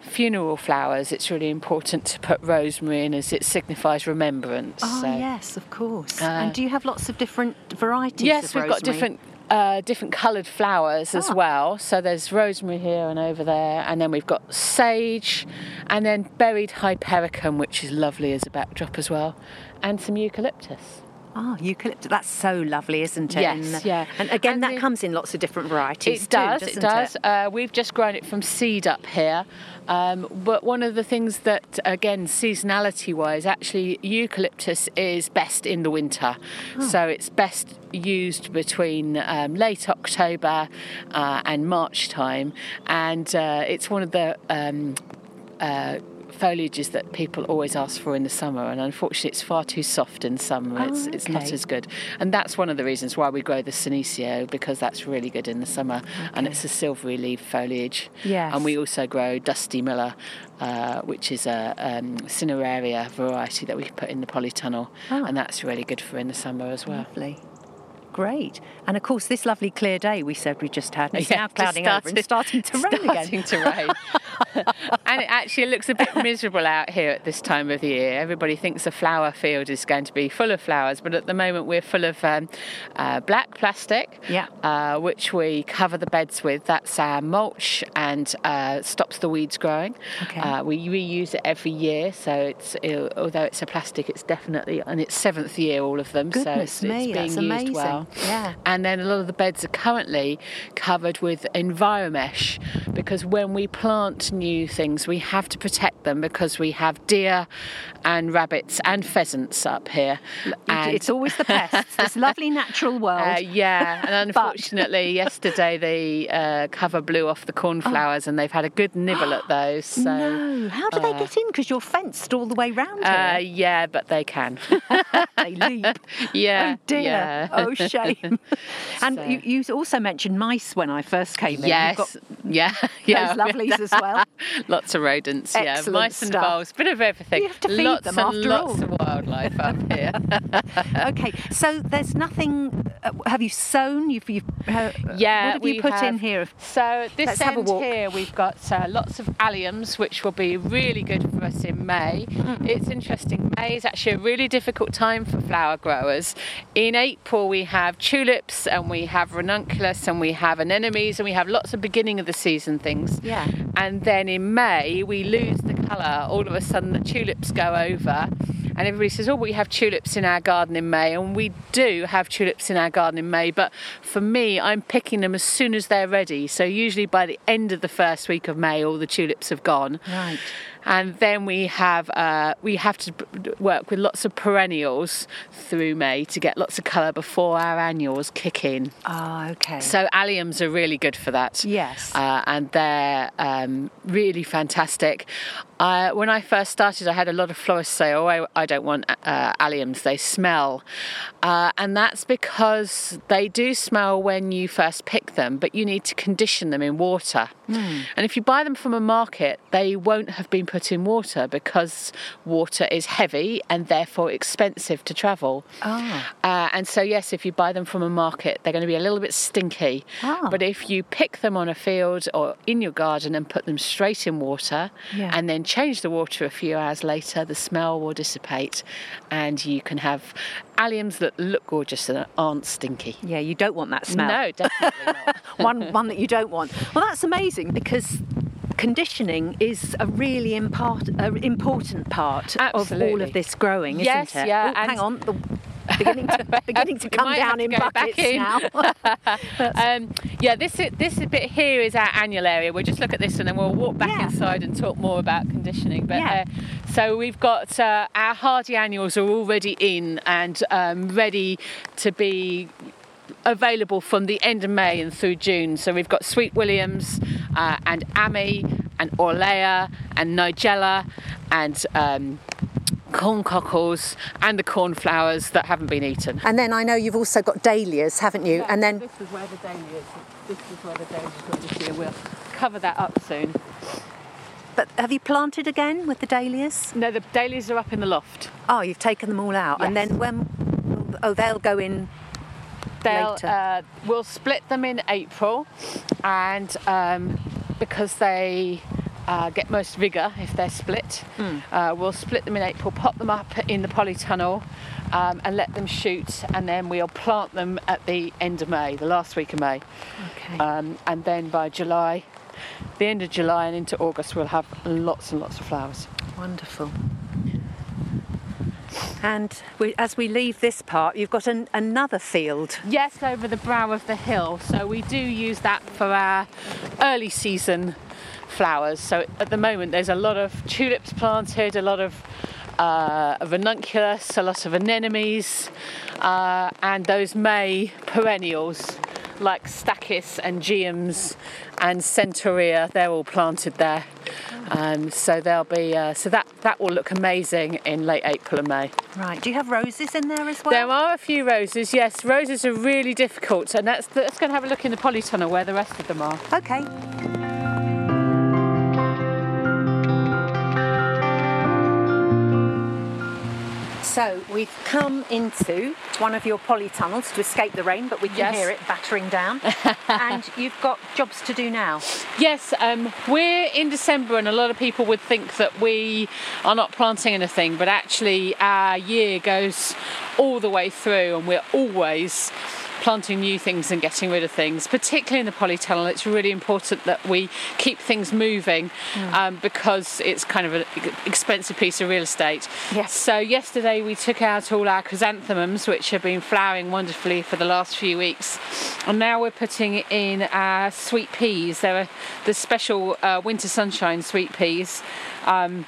funeral flowers, it's really important to put rosemary in as it signifies remembrance. Oh, So- yes, of course. Uh, and do you have lots of different varieties Yes, we've got different. Uh, different coloured flowers as Ah. well. So there's rosemary here and over there, and then we've got sage, and then berried hypericum, which is lovely as a backdrop as well, and some eucalyptus. Oh, eucalyptus. That's so lovely, isn't it? Yes, And, yeah. And again, And that the- comes in lots of different varieties. It does, it does. Uh, we've just grown it from seed up here. Um, but one of the things that, again, seasonality wise, actually, eucalyptus is best in the winter. Oh. So it's best used between um, late October uh, and March time. And uh, it's one of the. Um, uh, foliages that people always ask for in the summer and unfortunately it's far too soft in summer it's, Oh, it's not okay. as good and that's one of the reasons why we grow the senecio because that's really good in the summer and it's a silvery leaf foliage Yes. and we also grow dusty miller uh, which is a um, cineraria variety that we put in the polytunnel Ah. and that's really good for in the summer as well Lovely. Great. And of course, this lovely clear day we said we just had, it's <laughs> Yeah, now clouding over and starting to rain <laughs> starting again. to rain. <laughs> and it actually looks a bit miserable out here at this time of the year. Everybody thinks a flower field is going to be full of flowers, but at the moment we're full of um, uh, black plastic, Yeah. uh, which we cover the beds with. That's our mulch and uh, stops the weeds growing. Okay. Uh, we reuse it every year, so it's it, although it's a plastic, it's definitely on its seventh year. All of them, Goodness it's, it's me, being that's used amazing. well. Yeah. And then a lot of the beds are currently covered with enviromesh because when we plant new new things, we have to protect them because we have deer and rabbits and pheasants up here. And it's always the pests, this <laughs> lovely natural world. Uh, yeah, and unfortunately, <laughs> yesterday the uh, cover blew off the cornflowers oh. and they've had a good nibble at <gasps> those. So, no, how do they uh, get in? Because you're fenced all the way round uh, here. yeah, but they can. <laughs> they leap. Yeah. Oh dear. Yeah. Oh shame. and so. you, you, also mentioned mice when I first came in. Yes. yeah. Yeah. Those lovelies as well. <laughs> lots of rodents. Excellent yeah. Mice stuff. and voles. Bit of everything. You have to feed lots them and after lots all. of wildlife up <laughs> here. <laughs> okay. So there's nothing. Uh, have you sown? You've, you've uh, yeah. What have you put have, in here? So this Let's end here, we've got uh, lots of alliums, which will be really good for us in May. Mm. It's interesting. May is actually a really difficult time for flower growers. In April, we have tulips and we have ranunculus and we have anemones and we have lots of beginning of the season things. Yeah. And then in May, we lose the colour. All of a sudden, the tulips go over and everybody says, "Oh, we have tulips in our garden in May," and we do have tulips in our garden in May. But for me, I'm picking them as soon as they're ready. So usually by the end of the first week of May, all the tulips have gone. Right and then we have uh, we have to work with lots of perennials through May to get lots of colour before our annuals kick in. Ah, okay. So alliums are really good for that. Yes, uh, and they're um, really fantastic. Uh, when I first started, I had a lot of florists say, "Oh, I, I don't want uh, alliums; they smell," uh, and that's because they do smell when you first pick them, but you need to condition them in water. Mm. And if you buy them from a market, they won't have been put in water because water is heavy and therefore expensive to travel. Ah. Uh, and so, yes, if you buy them from a market, they're going to be a little bit stinky. Ah. But if you pick them on a field or in your garden and put them straight in water yeah. and then change the water a few hours later, the smell will dissipate and you can have alliums that look gorgeous and aren't stinky. Yeah, you don't want that smell. No, definitely not. <laughs> one, one that you don't want. Well, that's amazing because conditioning is a really impart, uh, important part Absolutely. of all of this growing, yes, isn't it? Yes, Yeah, oh, hang on. The, <laughs> beginning to beginning to come down in buckets in. now. <laughs> <laughs> um, yeah, this this bit here is our annual area. We'll just look at this and then we'll walk back yeah. inside and talk more about conditioning. But yeah. uh, so we've got uh, our hardy annuals are already in and um, ready to be available from the end of May and through June. So we've got Sweet Williams uh, and Ammi and Orlaya and Nigella and um, corn cockles and the cornflowers that haven't been eaten. And then I know you've also got dahlias, haven't you? Yeah, and then this is where the dahlias. This is where the dahlias are this year. We'll cover that up soon. But have you planted again with the dahlias? No, the dahlias are up in the loft. Oh, you've taken them all out, yes. and then when? Oh, they'll go in They'll, uh, we'll split them in April, and um, because they uh, get most vigour if they're split, mm. uh, we'll split them in April, pop them up in the polytunnel, um, and let them shoot, and then we'll plant them at the end of May, the last week of May. Okay. Um, and then by July, the end of July and into August, we'll have lots and lots of flowers. Wonderful. And we, as we leave this part, you've got an, another field. Yes, over the brow of the hill. So we do use that for our early season flowers. So at the moment, there's a lot of tulips planted, a lot of uh, ranunculus, a lot of anemones, uh, and those May perennials like stachys and geums and centaurea. They're all planted there. Um, so they'll be uh, so that that will look amazing in late April and May. Right. Do you have roses in there as well? There are a few roses. Yes, roses are really difficult, and that's let's go and have a look in the polytunnel where the rest of them are. Okay. So we've come into one of your polytunnels to escape the rain, but we can yes. hear it battering down. <laughs> and you've got jobs to do now. Yes, um, we're in December, and a lot of people would think that we are not planting anything, but actually our year goes all the way through, and we're always planting new things and getting rid of things. Particularly in the polytunnel, it's really important that we keep things moving mm. um, because it's kind of an expensive piece of real estate. Yes. So yesterday we took out all our chrysanthemums, which have been flowering wonderfully for the last few weeks, and now we're putting in our sweet peas. They're the special uh, winter sunshine sweet peas. Um,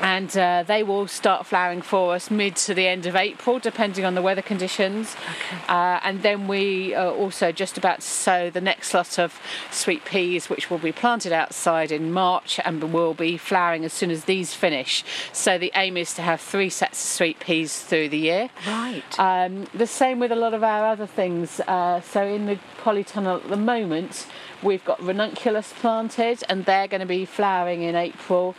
and uh, they will start flowering for us mid to the end of April, depending on the weather conditions. Okay. Uh, and then we are also just about to sow the next lot of sweet peas, which will be planted outside in March and will be flowering as soon as these finish. So the aim is to have three sets of sweet peas through the year. Right. Um, the same with a lot of our other things. Uh, so in the polytunnel at the moment, We've got ranunculus planted and they're going to be flowering in April.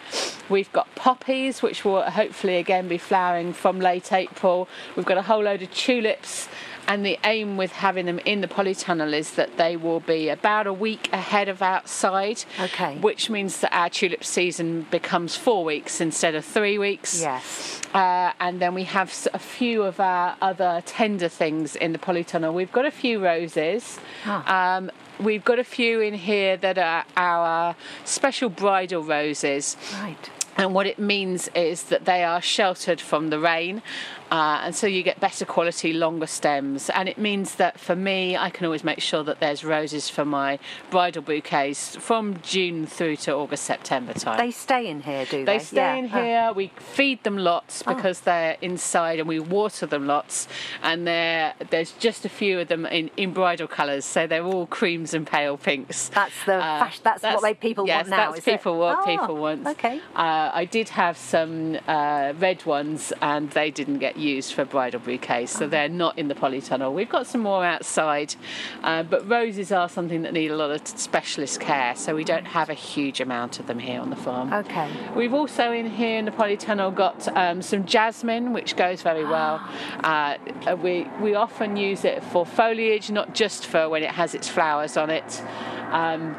We've got poppies, which will hopefully again be flowering from late April. We've got a whole load of tulips and the aim with having them in the polytunnel is that they will be about a week ahead of outside. Okay. Which means that our tulip season becomes four weeks instead of three weeks. Yes. Uh, and then we have a few of our other tender things in the polytunnel. We've got a few roses. Ah. Um, we've got a few in here that are our special bridal roses. Right. And what it means is that they are sheltered from the rain uh, and so you get better quality, longer stems. And it means that for me, I can always make sure that there's roses for my bridal bouquets from June through to August, September time. They stay in here, do they? They stay yeah. in here. We feed them lots Oh. because they're inside, and we water them lots. And there's just a few of them in, in bridal colours, so they're all creams and pale pinks. That's the Uh, fash- that's, what they people yes, want now. that's is it? people what Oh, people want. Okay. Uh, I did have some uh, red ones, and they didn't get used for bridal bouquets, so they're not in the polytunnel. We've got some more outside, uh, but roses are something that need a lot of specialist care, so we don't have a huge amount of them here on the farm. Okay. We've also in here in the polytunnel got um, some jasmine, which goes very well. <gasps> Uh, we we often use it for foliage, not just for when it has its flowers on it. Um,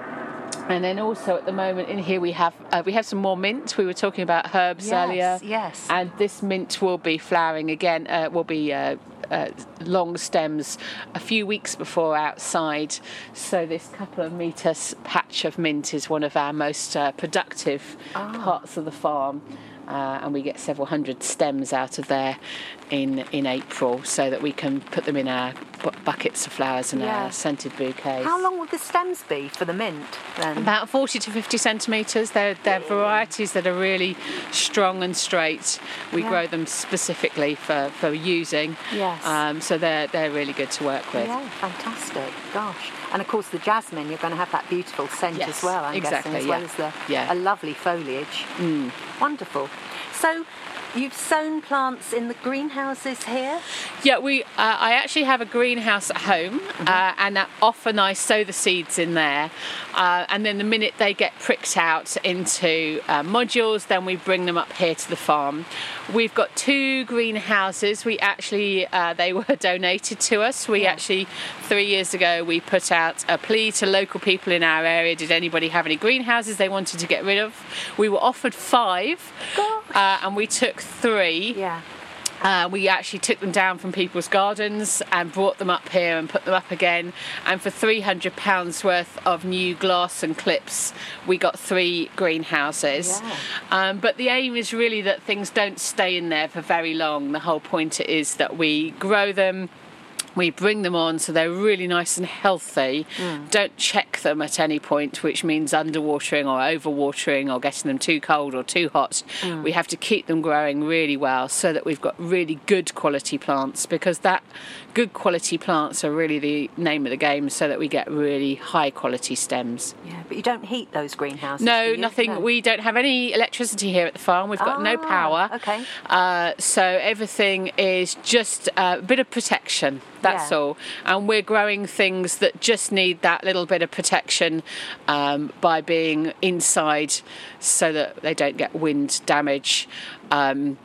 and then also at the moment in here we have uh, we have some more mint. We were talking about herbs Yes, earlier. yes. And this mint will be flowering again. Uh, will be. Uh, uh, long stems a few weeks before outside, so this couple of metres patch of mint is one of our most uh, productive parts of the farm. Uh, and we get several hundred stems out of there in in April, so that we can put them in our bu- buckets of flowers and Yeah. our scented bouquets. How long would the stems be for the mint then? About 40 to 50 centimetres. They're, they're varieties that are really strong and straight. We Yeah. grow them specifically for, for using. Yes. Um, so they're, they're really good to work with. Yeah, fantastic. Gosh. And of course, the jasmine, you're going to have that beautiful scent Yes, as well, I'm exactly, guessing, as well as the Yeah. Mm. a lovely foliage. Wonderful. So, you've sown plants in the greenhouses here? Yeah, we. Uh, I actually have a greenhouse at home, uh, and often I sow the seeds in there, uh, and then the minute they get pricked out into uh, modules, then we bring them up here to the farm. We've got two greenhouses. We actually uh, they <laughs> were donated to us. We Yeah. actually three years ago we put out a plea to local people in our area. Did anybody have any greenhouses they wanted to get rid of? We were offered five, uh, and we took three. Yeah. Uh, we actually took them down from people's gardens and brought them up here and put them up again. And for £300 worth of new glass and clips, we got three greenhouses. Yeah. Um, but the aim is really that things don't stay in there for very long. The whole point is that we grow them. We bring them on so they're really nice and healthy. Don't check them at any point, which means underwatering or overwatering or getting them too cold or too hot. We have to keep them growing really well so that we've got really good quality plants because that good quality plants are really the name of the game so that we get really high quality stems. Yeah, but you don't heat those greenhouses. No, nothing. No. We don't have any electricity here at the farm. We've got no Ah, power. okay. Uh, so everything is just a bit of protection. That's Yeah. all. And we're growing things that just need that little bit of protection um, by being inside so that they don't get wind damage. Um,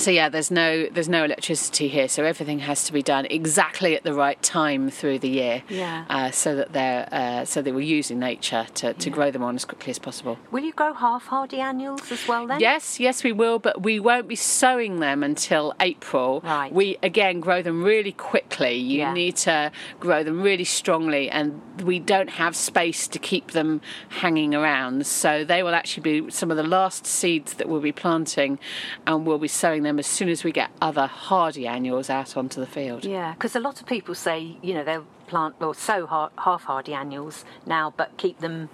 So yeah, there's no there's no electricity here, so everything has to be done exactly at the right time through the year. Yeah. Uh, so that they're uh, so that we're using nature to, to grow them on as quickly as possible. Will you grow half hardy annuals as well then? Yes, yes, we will, but we won't be sowing them until April. Right. We again grow them really quickly. You Yeah. need to grow them really strongly, and we don't have space to keep them hanging around. So they will actually be some of the last seeds that we'll be planting, and we'll be sowing them as soon as we get other hardy annuals out onto the field. Yeah, because a lot of people say, you know, they'll plant or sow ha- half hardy annuals now, but keep them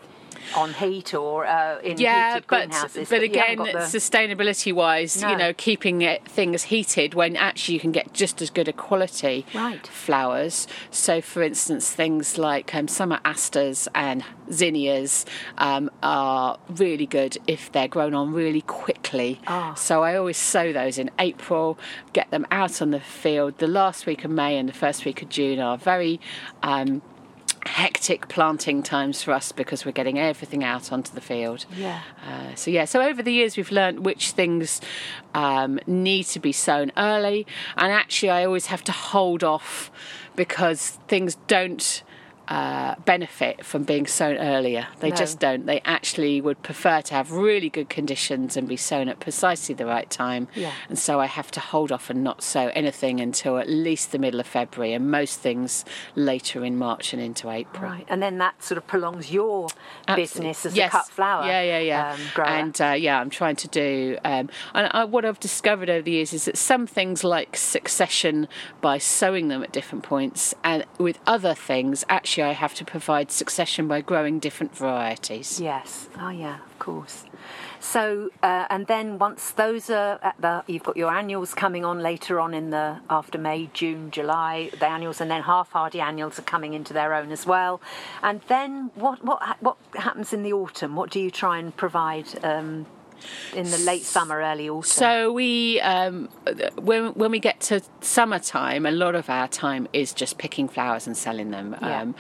on heat or uh, in yeah, heated but greenhouses. but haven't again, the- sustainability wise, No. you know, keeping it, things heated when actually you can get just as good a quality Right. flowers. So, for instance, things like um, summer asters and zinnias um, are really good if they're grown on really quickly. Ah. So I always sow those in April, get them out on the field. The last week of May and the first week of June are very um, hectic planting times for us because we're getting everything out onto the field. Yeah. Uh, so yeah, so over the years we've learned which things um, need to be sown early, and actually I always have to hold off because things don't. Uh, benefit from being sown earlier. They No. just don't. They actually would prefer to have really good conditions and be sown at precisely the right time. Yeah. And so I have to hold off and not sow anything until at least the middle of February, and most things later in March and into April. Right, and then that sort of prolongs your business as Yes. a cut flower. Yeah, yeah, yeah. Um, grower. and uh, yeah, I'm trying to do. Um, and I, what I've discovered over the years is that some things like succession by sowing them at different points, and with other things, actually, I have to provide succession by growing different varieties. Yes. Oh, yeah, of course. So, uh, and then once those are at the, you've got your annuals coming on later on in the after May, June, July, the annuals, and then half hardy annuals are coming into their own as well. And then what what what happens in the autumn? What do you try and provide um, in the late summer, early autumn? So we, um, when when we get to summertime, a lot of our time is just picking flowers and selling them. Yeah. Um,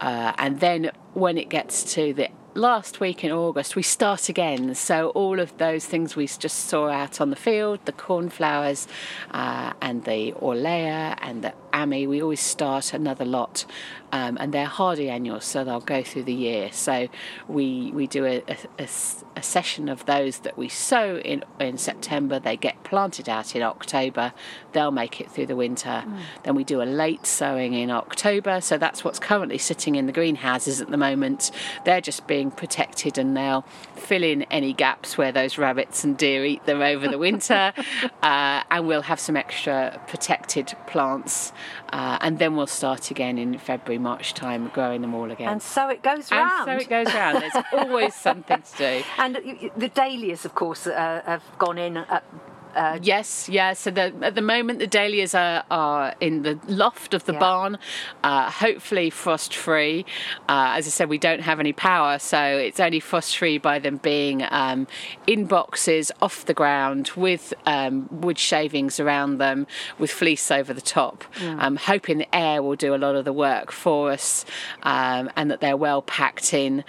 uh, and then when it gets to the last week in August, we start again. So all of those things we just saw out on the field, the cornflowers, uh, and the orlaya and the ammi, we always start another lot. Um, and they're hardy annuals, so they'll go through the year. So we we do a a session of those that we sow in in September. They get planted out in October. They'll make it through the winter. Then we do a late sowing in October. So that's what's currently sitting in the greenhouses at the moment. They're just being protected, and they'll fill in any gaps where those rabbits and deer eat them over the winter. <laughs> uh, and we'll have some extra protected plants, uh, and then we'll start again in February, March time, growing them all again. and so it goes round. And so it goes round. There's always something to do. <laughs> And the dahlias, of course, uh, have gone in. At, Yes, yeah. So the, at the moment, the dahlias are, are in the loft of the Yeah. barn, uh, hopefully frost free. Uh, as I said, we don't have any power, so it's only frost free by them being um, in boxes off the ground with um, wood shavings around them, with fleece over the top. Um, hoping the air will do a lot of the work for us um, and that they're well packed in.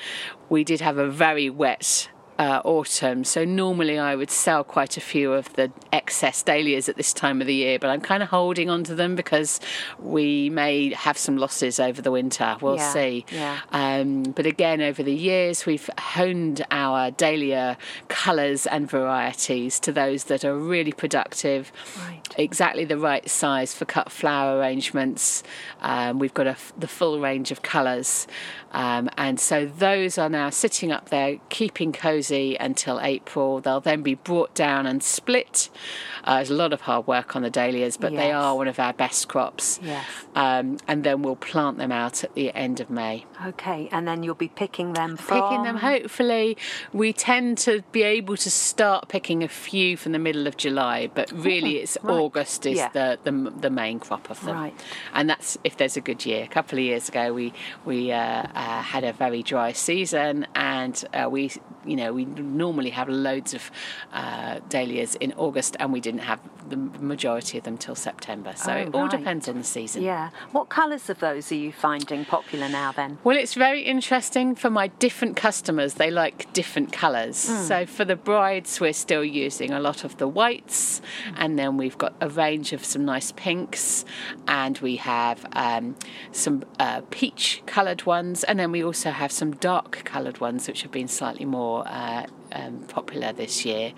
We did have a very wet uh, autumn. So normally I would sell quite a few of the excess dahlias at this time of the year, but I'm kind of holding on to them because we may have some losses over the winter. We'll Yeah, see. yeah. Um, but again, over the years, we've honed our dahlia colours and varieties to those that are really productive, Right. exactly the right size for cut flower arrangements. Um, we've got a the full range of colours. Um, and so those are now sitting up there, keeping cosy until April. They'll then be brought down and split. Uh, there's a lot of hard work on the dahlias, but they are one of our best crops. Yes. Um, and then we'll plant them out at the end of May. okay, and then you'll be picking them from. Picking them, hopefully, we tend to be able to start picking a few from the middle of July, but really it's right. August is Yeah. the, the the main crop of them. Right. And that's if there's a good year. A couple of years ago, we we uh, uh, had a very dry season, and uh, we you know we normally have loads of uh, dahlias in August, and we didn't have the majority of them till September. So Oh, it all right. depends on the season. Yeah. What colours of those are you finding popular now then? Well, it's very interesting for my different customers. They like different colours. So for the brides, we're still using a lot of the whites, and then we've got a range of some nice pinks, and we have um, some uh, peach coloured ones, and then we also have some dark coloured ones, which have been slightly more. Uh, um, popular this year.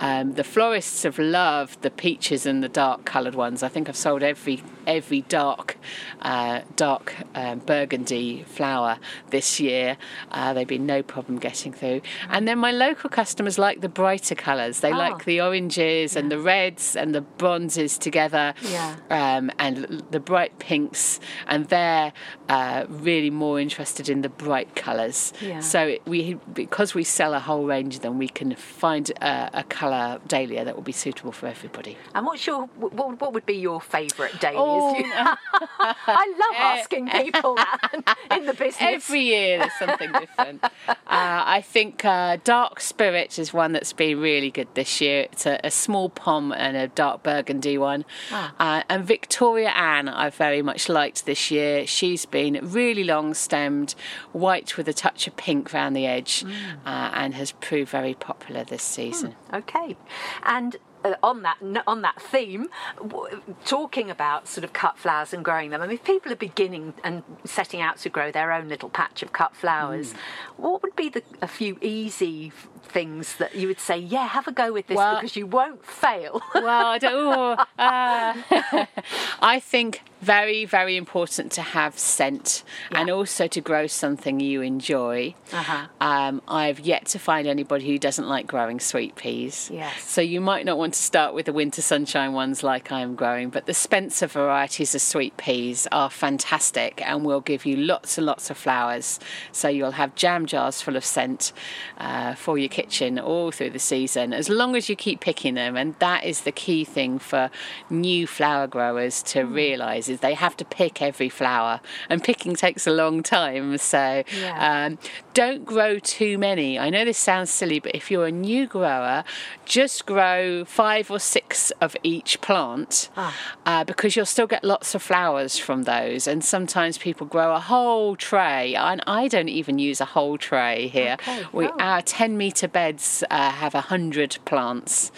Um, the florists have loved the peaches and the dark coloured ones. I think I've sold every every dark uh, dark um, burgundy flower this year. Uh, they've been no problem getting through. And then my local customers like the brighter colours. They Oh. like the oranges and the reds and the bronzes together, Yeah. um, and the bright pinks. And they're uh, really more interested in the bright colours. Yeah. So we because we sell a whole range of them, we can find a, a colour dahlia that will be suitable for everybody. And what's your what, what would be your favourite dahlia? Oh, Do you- <laughs> I love Eh, asking people that <laughs> in the business. Every year there's something different. <laughs> uh, I think uh, Dark Spirit is one that's been really good this year. It's a, a small pom and a dark burgundy one. Ah. Uh, and Victoria Ann, I've very much liked this year. She's been really long stemmed, white with a touch of pink around the edge, Mm. uh, and has proved very popular this season. Okay, and uh, on that on that theme, w- talking about sort of cut flowers and growing them. I mean, if people are beginning and setting out to grow their own little patch of cut flowers, Mm. what would be the a few easy things that you would say? Yeah, have a go with this Well- because you won't fail. <laughs> well, I don't. ooh, uh, <laughs> I think very, very important to have scent and also to grow something you enjoy. Uh-huh. Um, I've yet to find anybody who doesn't like growing sweet peas. Yes. So you might not want to start with the winter sunshine ones like I'm growing, but the Spencer varieties of sweet peas are fantastic and will give you lots and lots of flowers. So you'll have jam jars full of scent uh, for your kitchen all through the season, as long as you keep picking them. And that is the key thing for new flower growers to realise is they have to pick every flower, and picking takes a long time. So Yeah. um, don't grow too many. I know this sounds silly, but if you're a new grower, just grow five or six of each plant Ah. uh, because you'll still get lots of flowers from those. And sometimes people grow a whole tray, and I don't even use a whole tray here. Okay. We, Oh. Our 10 metre beds uh, have 100 plants.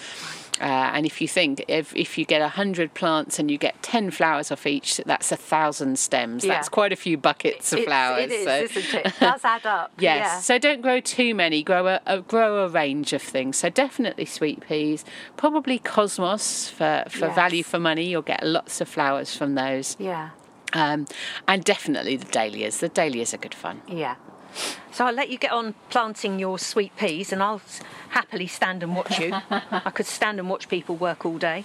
Uh, and if you think if, if you get 100 plants and you get 10 flowers off each, that's a thousand stems. Yeah. That's quite a few buckets of It's- flowers. It is, so- isn't it? <laughs> It does add up. Yes. Yeah. So don't grow too many. Grow a, a grow a range of things. So definitely sweet peas. Probably cosmos for for Yes. value for money. You'll get lots of flowers from those. yeah. Um, and definitely the dahlias. The dahlias are good fun. Yeah. So I'll let you get on planting your sweet peas, and I'll happily stand and watch you. <laughs> I could stand and watch people work all day.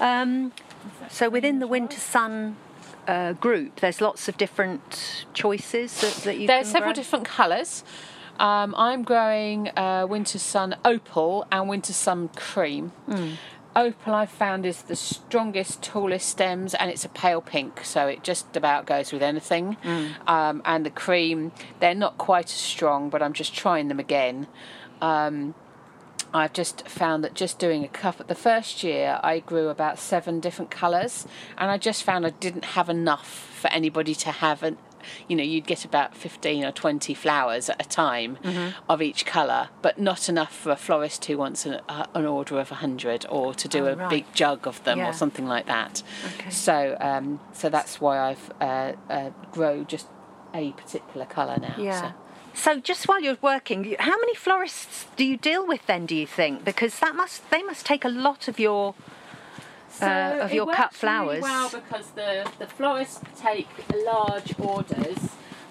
Um, so within the winter sun uh, group, there's lots of different choices that, that you There's can several grow? different colours. Um, I'm growing uh, Winter Sun Opal and Winter Sun Cream. Opal I've found is the strongest, tallest stems, and it's a pale pink, so it just about goes with anything. Um, and the cream, they're not quite as strong, but I'm just trying them again. Um, I've just found that just doing a couple, the first year I grew about seven different colours, and I just found I didn't have enough for anybody to have an. You know, you'd get about 15 or 20 flowers at a time of each colour, but not enough for a florist who wants an, uh, an order of 100 or to do Oh, a right. big jug of them Yeah. or something like that. Okay. So, um, so that's why I've uh, uh, grow just a particular colour now. Yeah. So. So just while you're working, how many florists do you deal with then? Do you think because that must they must take a lot of your So uh, of your cut really flowers. well because the, the florists take large orders,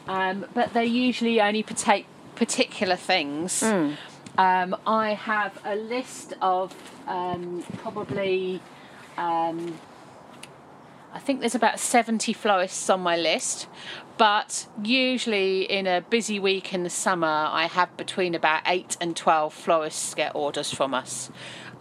um, but they usually only take particular things. Hmm. Um, I have a list of um, probably. Um, I think there's about 70 florists on my list, but usually in a busy week in the summer, I have between about eight and twelve florists get orders from us.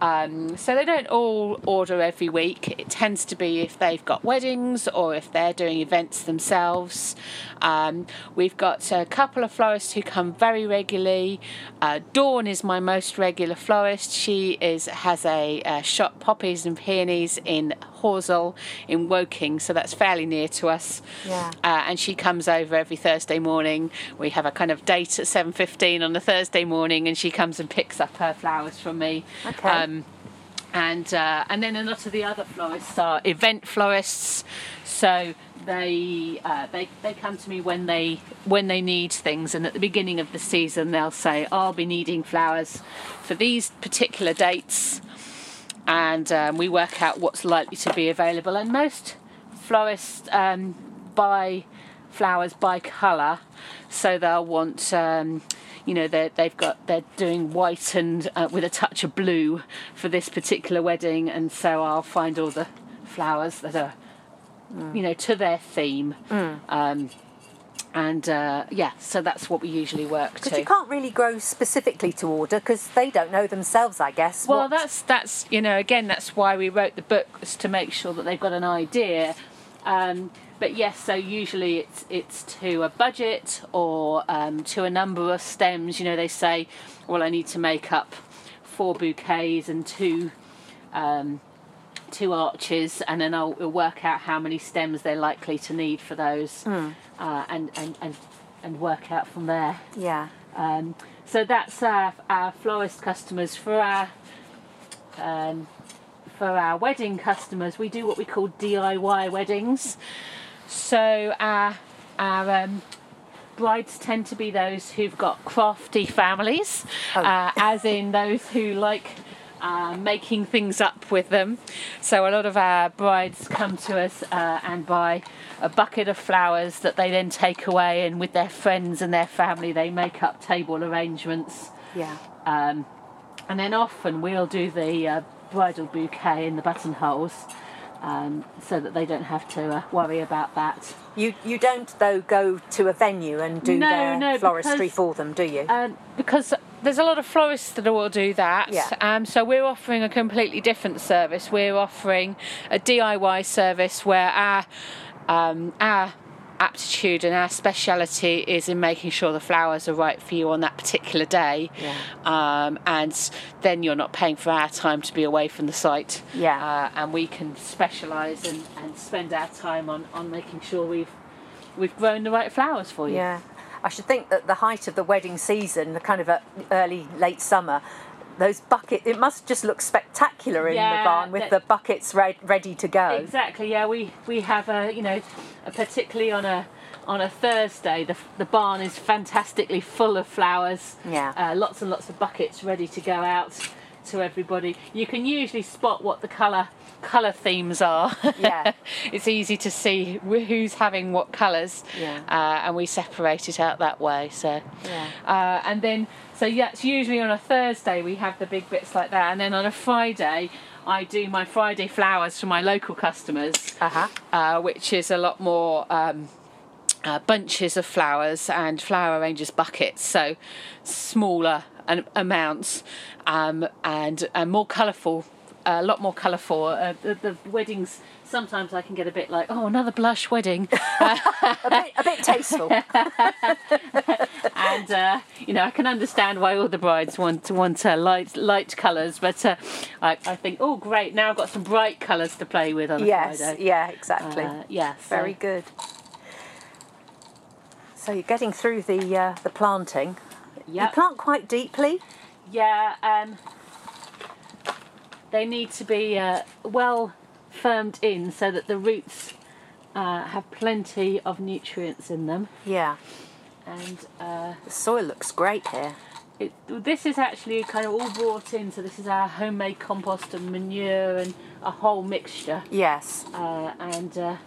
Um, so they don't all order every week. It tends to be if they've got weddings or if they're doing events themselves. Um, we've got a couple of florists who come very regularly. Uh, Dawn is my most regular florist. She is has a, a shop poppies and peonies in Horsell in Woking, so that's fairly near to us. Yeah. Uh, and she comes over every Thursday morning. We have a kind of date at seven fifteen on a Thursday morning, and she comes and picks up her flowers from me. Okay. Um, and uh, and then a lot of the other florists are event florists, so they uh, they they come to me when they when they need things, and at the beginning of the season they'll say, "I'll be needing flowers for these particular dates," and um, we work out what's likely to be available. And most florists um, buy flowers by colour, so they'll want. Um, you know they they've got they're doing white and uh, with a touch of blue for this particular wedding, and so I'll find all the flowers that are you know to their theme. Um, and uh, yeah, so that's what we usually work Because to. you can't really grow specifically to order because they don't know themselves, I guess. Well, what- that's that's you know again that's why we wrote the books to make sure that they've got an idea. Um, but yes, so usually it's it's to a budget or um, to a number of stems. You know, they say, well, I need to make up four bouquets and two um, two arches, and then I'll, we'll work out how many stems they're likely to need for those, uh, and, and and and work out from there. yeah. Um, so that's our, our florist customers. For our um, for our wedding customers, we do what we call DIY weddings. So our our um, brides tend to be those who've got crafty families, Oh. uh, as in those who like. Uh, making things up with them. So a lot of our brides come to us uh, and buy a bucket of flowers that they then take away, and with their friends and their family, they make up table arrangements. Yeah. Um, and then often we'll do the uh, bridal bouquet in the buttonholes um, so that they don't have to uh, worry about that. You you don't though go to a venue and do No, their no, floristry because- for them, do you? Um, because there's a lot of florists that will do that. Yeah. Um, so we're offering a completely different service. We're offering a DIY service where our um, our aptitude and our speciality is in making sure the flowers are right for you on that particular day. Yeah. Um, and then you're not paying for our time to be away from the site. Yeah. Uh, and we can specialise and, and spend our time on, on making sure we've we've grown the right flowers for you. Yeah, I should think that the height of the wedding season, the kind of a early late summer, those buckets. It must just look spectacular in Yeah, the barn with the buckets re- ready to go. Exactly. Yeah, we we have a you know, a particularly on a on a Thursday, the the barn is fantastically full of flowers. Yeah. Uh, lots and lots of buckets ready to go out to everybody. You can usually spot what the colour colour themes are. Yeah. <laughs> it's easy to see who's having what colours. Yeah. Uh, and we separate it out that way. So. Yeah. Uh, and then, so yeah, it's usually on a Thursday we have the big bits like that, and then on a Friday I do my Friday flowers for my local customers, Uh-huh. uh, which is a lot more um, uh, bunches of flowers and flower arrangers buckets, so smaller an- amounts um, and, and more colourful. A lot more colourful. Uh, the, the weddings sometimes I can get a bit like, oh, another blush wedding. <laughs> a bit a bit tasteful. <laughs> and uh, you know I can understand why all the brides want want uh, light light colours, but uh, I, I think oh great now I've got some bright colours to play with on yes, Friday. yeah, exactly. Uh, yeah, so- Very good. So you're getting through the uh, the planting. You plant quite deeply. Yeah, um, they need to be uh, well firmed in so that the roots uh, have plenty of nutrients in them, Yeah. and uh, The soil looks great here. it, this is actually kind of all brought in. So this is our homemade compost and manure and a whole mixture. Yes. uh, and uh,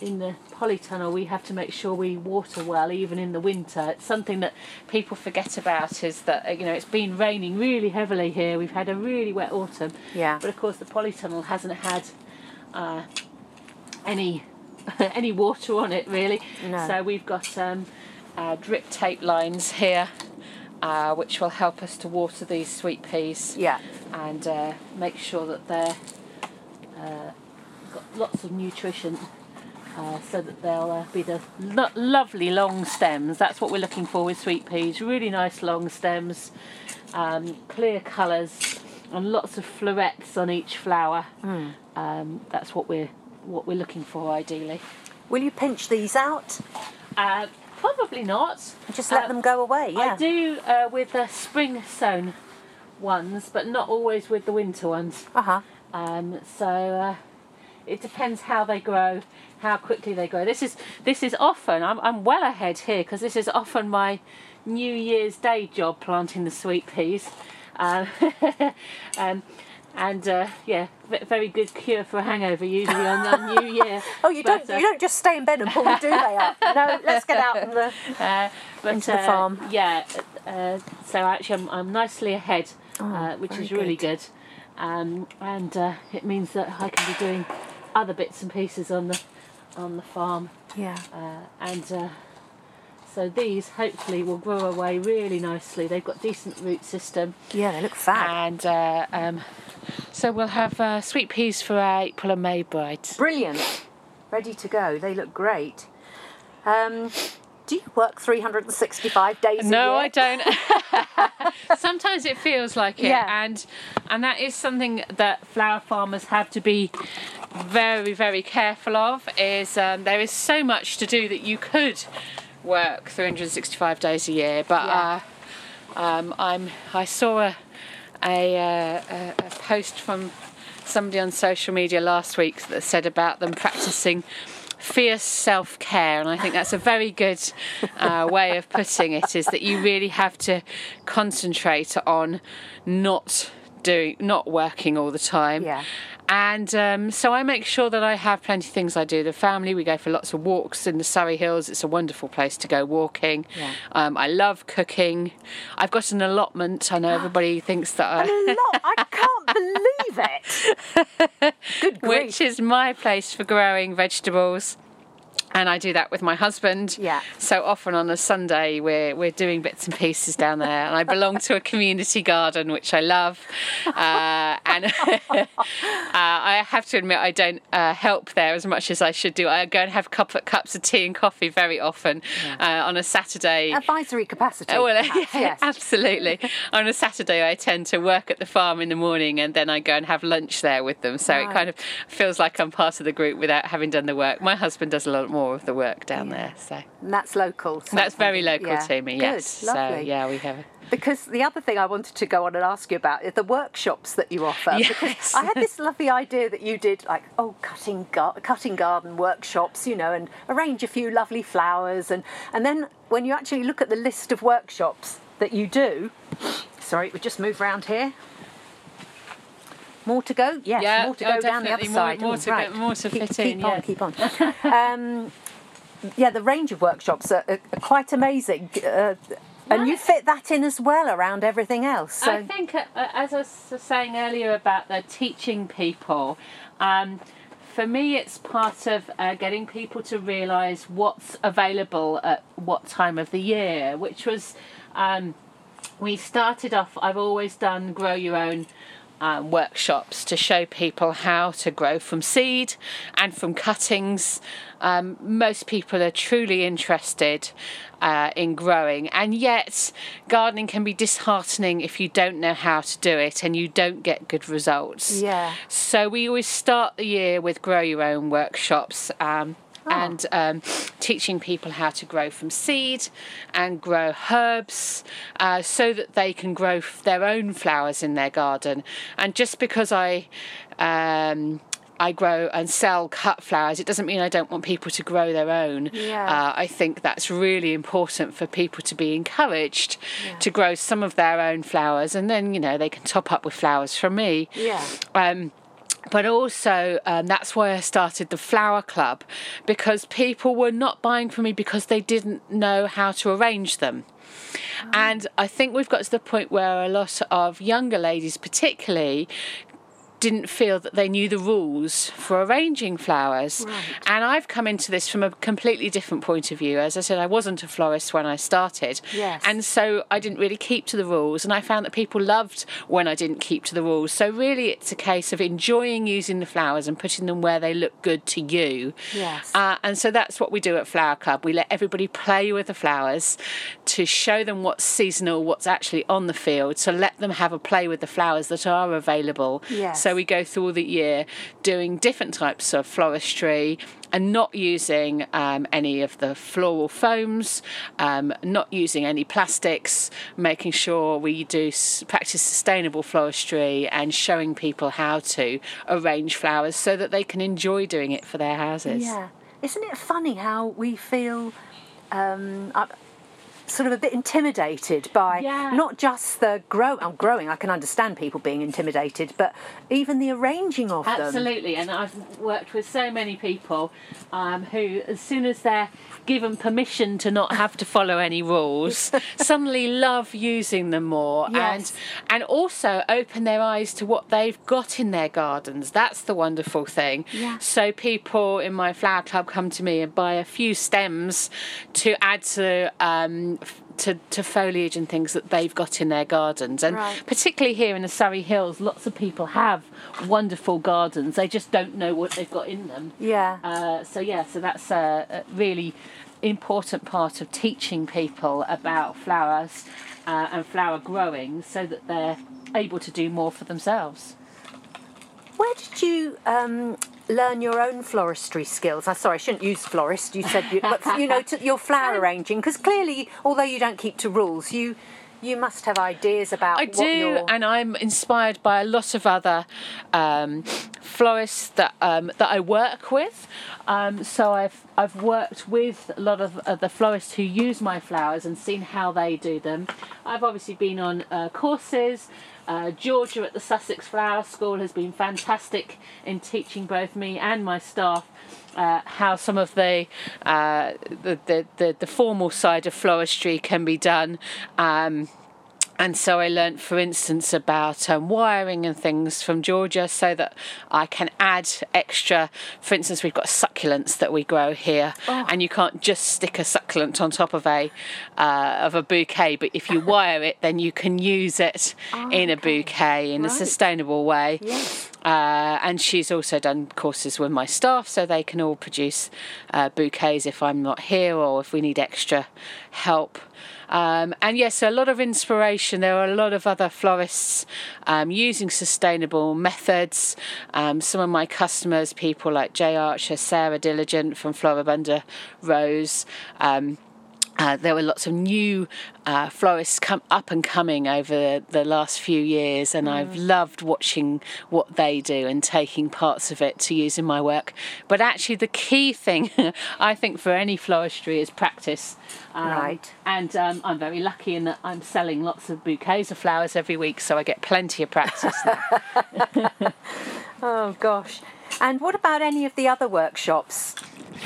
in the polytunnel we have to make sure we water well even in the winter it's something that people forget about is that uh, you know it's been raining really heavily here we've had a really wet autumn Yeah. but of course the polytunnel hasn't had uh, any <laughs> any water on it really. No. So we've got um, uh, drip tape lines here, uh, which will help us to water these sweet peas Yeah. and uh, make sure that they're uh, got lots of nutrition. Uh, so that they'll uh, be the lo- lovely long stems. That's what we're looking for with sweet peas. Really nice long stems, um, clear colours, and lots of florets on each flower. Um, that's what we're what we're looking for ideally. Will you pinch these out? Uh, probably not. Just let Uh, them go away. Yeah. I do uh, with the spring sown ones, but not always with the winter ones. Uh huh. Um, so uh, it depends how they grow, how quickly they grow. This is this is often I'm I'm well ahead here because this is often my New Year's Day job planting the sweet peas, um, <laughs> um, and uh, yeah, v- very good cure for a hangover usually on the New <laughs> Year. Oh, you don't uh, you don't just stay in bed and pull the <laughs> duvet up. No, let's get out in the. Uh, but, Into the uh, farm. Yeah, uh, so actually I'm, I'm nicely ahead, uh, which Oh, is really good. good. Um, and uh, it means that I can be doing other bits and pieces on the on the farm. Yeah. Uh, and uh, so these hopefully will grow away really nicely. They've got decent root system. Yeah, they look fab. And uh, um, so we'll have uh, sweet peas for our April and May brides. Brilliant. Ready to go. They look great. Um, do you work 365 days a year? No, I don't. <laughs> Sometimes it feels like it, Yeah. and and that is something that flower farmers have to be very, very careful of. Is um, there is so much to do that you could work 365 days a year, but Yeah. uh, um, I'm I saw a a, uh, a a post from somebody on social media last week that said about them practicing fierce self-care and i think that's a very good uh, way of putting it is that you really have to concentrate on not doing not working all the time Yeah. and um, so I make sure that I have plenty of things I do. The family, we go for lots of walks in the Surrey Hills. It's a wonderful place to go walking. Yeah. Um, I love cooking. I've got an allotment. I know everybody <gasps> thinks that I. A lot. I can't <laughs> believe it. <laughs> Good grief. which is my place for growing vegetables. And I do that with my husband. Yeah. So often on a Sunday, we're we're doing bits and pieces down there, and I belong to a community garden, which I love. Uh, <laughs> and <laughs> uh, I have to admit, I don't uh, help there as much as I should do. I go and have cup, cups of tea and coffee very often uh, on a Saturday. Advisory capacity. Oh, well, <laughs> perhaps, yeah, yes. absolutely. On a Saturday, I tend to work at the farm in the morning and then I go and have lunch there with them. So Right. it kind of feels like I'm part of the group without having done the work. My husband does a lot more of the work down there. So And that's local. that's very local Yeah. to me, Good, yes. Lovely. So, yeah, we have. Because the other thing I wanted to go on and ask you about is the workshops that you offer. <laughs> Because Yes. I had this lovely idea that you did like oh cutting gar- cutting garden workshops, you know, and arrange a few lovely flowers, and and then when you actually look at the list of workshops that you do, sorry, we just move round here. More to go? Yes, Yeah, more to oh, go down the other. More- side. more Oh, to go- right. more to keep, fit keep in, on, yeah. keep on. <laughs> um, yeah, the range of workshops are, are quite amazing. Uh, and you fit that in as well around everything else. So I think, uh, uh, as I was saying earlier about the teaching people, um, for me, it's part of uh, getting people to realise what's available at what time of the year, which was. Um, we started off, I've always done grow your own um, workshops to show people how to grow from seed and from cuttings. Um, most people are truly interested uh, in growing, and yet gardening can be disheartening if you don't know how to do it and you don't get good results. Yeah. So we always start the year with grow your own workshops. Um, and um, teaching people how to grow from seed and grow herbs uh, so that they can grow their own flowers in their garden. And just because I um, I grow and sell cut flowers, it doesn't mean I don't want people to grow their own. Yeah. Uh, I think that's really important for people to be encouraged to grow some of their own flowers, and then you know they can top up with flowers from me. Yeah. Um, but also, um, that's why I started the Flower Club because people were not buying from me because they didn't know how to arrange them. And I think we've got to the point where a lot of younger ladies, particularly, didn't feel that they knew the rules for arranging flowers. Right. And I've come into this from a completely different point of view. As I said, I wasn't a florist when I started. Yes. And so I didn't really keep to the rules. And I found that people loved when I didn't keep to the rules. So really, it's a case of enjoying using the flowers and putting them where they look good to you. Yes. Uh, and so that's what we do at Flower Club. We let everybody play with the flowers to show them what's seasonal, what's actually on the field. So let them have a play with the flowers that are available. Yes. So we go through the year doing different types of floristry and not using um, any of the floral foams, um, not using any plastics, making sure we do s- practice sustainable floristry and showing people how to arrange flowers so that they can enjoy doing it for their houses. Yeah. Isn't it funny how we feel um, uh, sort of a bit intimidated by Yeah. not just the grow? I'm growing. I can understand people being intimidated, but even the arranging of them. Absolutely, and I've worked with so many people um, who, as soon as they're given permission to not have to follow any rules, <laughs> suddenly love using them more, Yes. and and also open their eyes to what they've got in their gardens. That's the wonderful thing. Yeah. So people in my flower club come to me and buy a few stems to add to. Um, to, to foliage and things that they've got in their gardens and Right. particularly here in the Surrey Hills, lots of people have wonderful gardens. They just don't know what they've got in them. Yeah. Uh, so yeah, so that's a, a really important part of teaching people about flowers uh, and flower growing, so that they're able to do more for themselves. Where did you um, learn your own floristry skills? I'm sorry, I shouldn't use florist. You said, you, but you know, to your flower <laughs> arranging, because clearly, although you don't keep to rules, you you must have ideas about. I what do, you're- and I'm inspired by a lot of other um, florists that um, that I work with. Um, so I've I've worked with a lot of uh, the florists who use my flowers and seen how they do them. I've obviously been on uh, courses. Uh, Georgia at the Sussex Flower School has been fantastic in teaching both me and my staff uh, how some of the, uh, the, the the the formal side of floristry can be done. Um, and so I learnt, for instance, about um, wiring and things from Georgia, so that I can add extra. For instance, we've got succulents that we grow here, and you can't just stick a succulent on top of a uh, of a bouquet. But if you wire it, then you can use it in a bouquet in a sustainable way. Yes. Uh, and she's also done courses with my staff so they can all produce uh, bouquets if I'm not here or if we need extra help. Um, and yes, a lot of inspiration. There are a lot of other florists um, using sustainable methods. Um, some of my customers, people like Jay Archer, Sarah Diligent from Floribunda Rose. Um, uh, there were lots of new uh, florists come up and coming over the last few years, and I've loved watching what they do and taking parts of it to use in my work. But actually, the key thing <laughs> I think for any floristry is practice. Um, Right. And um, I'm very lucky in that I'm selling lots of bouquets of flowers every week, so I get plenty of practice. <laughs> Oh gosh. And what about any of the other workshops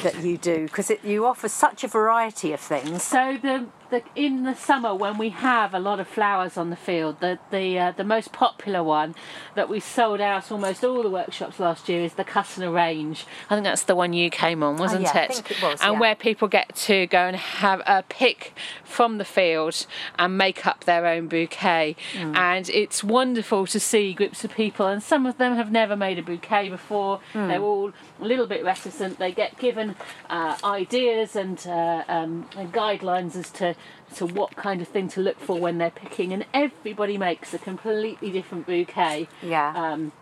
that you do? Because you offer such a variety of things. So the, the in the summer when we have a lot of flowers on the field, the the uh, the most popular one that we sold out almost all the workshops last year is the cut and arrange. I think that's the one you came on, wasn't yeah, I it? think it was, and yeah. where people get to go and have a pick from the field and make up their own bouquet, Mm. and it's wonderful to see groups of people, and some of them have never made a bouquet before. Mm. They're all a little bit reticent. They get given uh, ideas and, uh, um, and guidelines as to to what kind of thing to look for when they're picking, and everybody makes a completely different bouquet. Yeah. Um,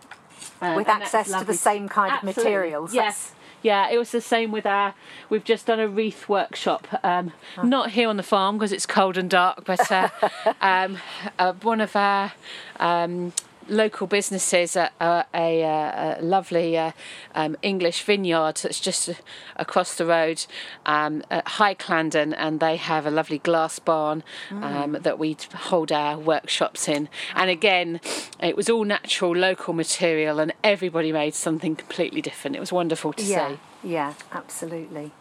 uh, With and access to the same kind of materials. Yes. Yeah, it was the same with our. We've just done a wreath workshop, um, not here on the farm because it's cold and dark, but uh, <laughs> um, uh, one of our um, local businesses at uh, a, uh, a lovely uh, um, English vineyard that's just across the road um, at High Clandon, and they have a lovely glass barn um, that we hold our workshops in. And again, it was all natural, local material, and everybody made something completely different. It was wonderful to Yeah. see. Yeah, absolutely.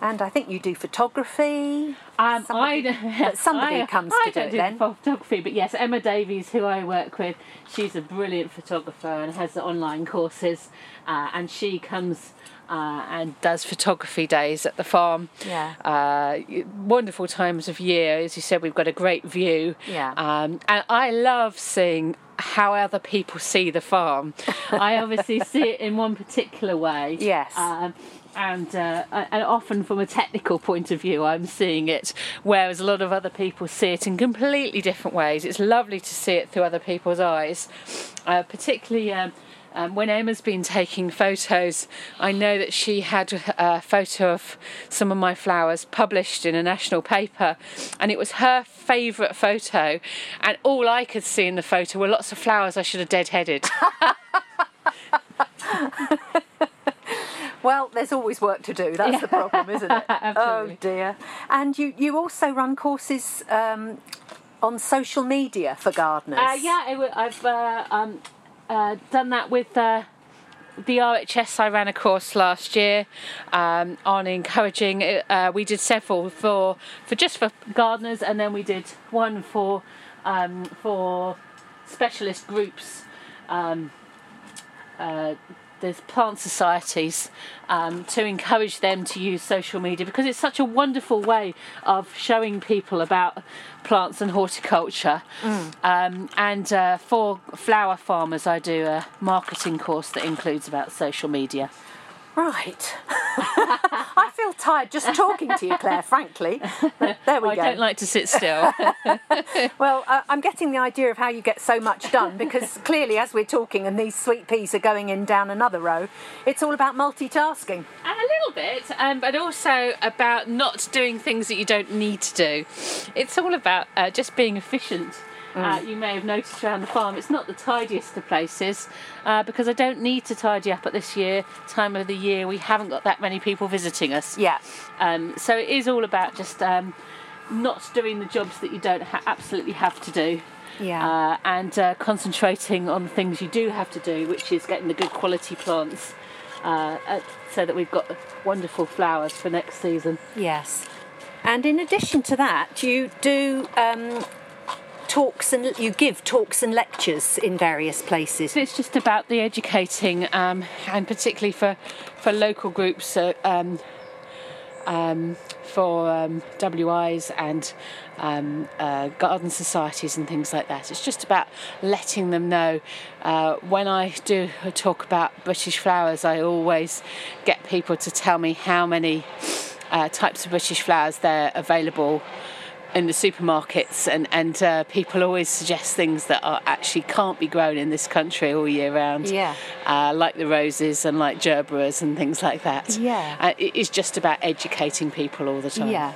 And I think you do photography. Um, Somebody- I, <laughs> somebody <laughs> I- comes I to do don't it then. photography, but yes, Emma Davies, who I work with, she's a brilliant photographer and has the online courses, uh, and she comes. Uh, and does photography days at the farm. Yeah. Uh, wonderful times of year. As you said, we've got a great view. Yeah. Um, and I love seeing how other people see the farm. <laughs> I obviously see it in one particular way. Yes. Um, and uh, and often from a technical point of view, I'm seeing it, whereas a lot of other people see it in completely different ways. It's lovely to see it through other people's eyes, uh, particularly. Um, um, when Emma's been taking photos, I know that she had a photo of some of my flowers published in a national paper, and it was her favourite photo. And all I could see in the photo were lots of flowers I should have deadheaded. <laughs> Well, there's always work to do. That's the problem, isn't it? <laughs> Absolutely. Oh dear. And you, you also run courses um, on social media for gardeners. Uh, yeah, it, I've uh, um, uh, done that with uh, the RHS. I ran a course last year um, on encouraging. Uh, we did several for for just for gardeners, and then we did one for um, for specialist groups. Um, uh, there's plant societies um, to encourage them to use social media because it's such a wonderful way of showing people about plants and horticulture. Um, and uh, for flower farmers, I do a marketing course that includes about social media. Right. <laughs> I feel tired just talking to you, Claire, frankly. But there we I go. I don't like to sit still. <laughs> Well, uh, I'm getting the idea of how you get so much done because clearly, as we're talking and these sweet peas are going in down another row, it's all about multitasking. A little bit, um, but also about not doing things that you don't need to do. It's all about uh, just being efficient. Uh, you may have noticed around the farm, it's not the tidiest of places uh, because I don't need to tidy up at this year time of the year. We haven't got that many people visiting us. Yeah. Um, so it is all about just um, not doing the jobs that you don't ha- absolutely have to do. Yeah. Uh, and uh, concentrating on the things you do have to do, which is getting the good quality plants, uh, uh, so that we've got wonderful flowers for next season. Yes. And in addition to that, you do um, talks and you give talks and lectures in various places. It's just about the educating, um, and particularly for for local groups, uh, um, um, for um, WIs and um, uh, garden societies and things like that. It's just about letting them know. Uh, when I do a talk about British flowers, I always get people to tell me how many uh, types of British flowers they're available in the supermarkets, and and uh, people always suggest things that are actually can't be grown in this country all year round. Yeah. uh, like the roses and like gerberas and things like that. Yeah. uh, it is just about educating people all the time. Yeah.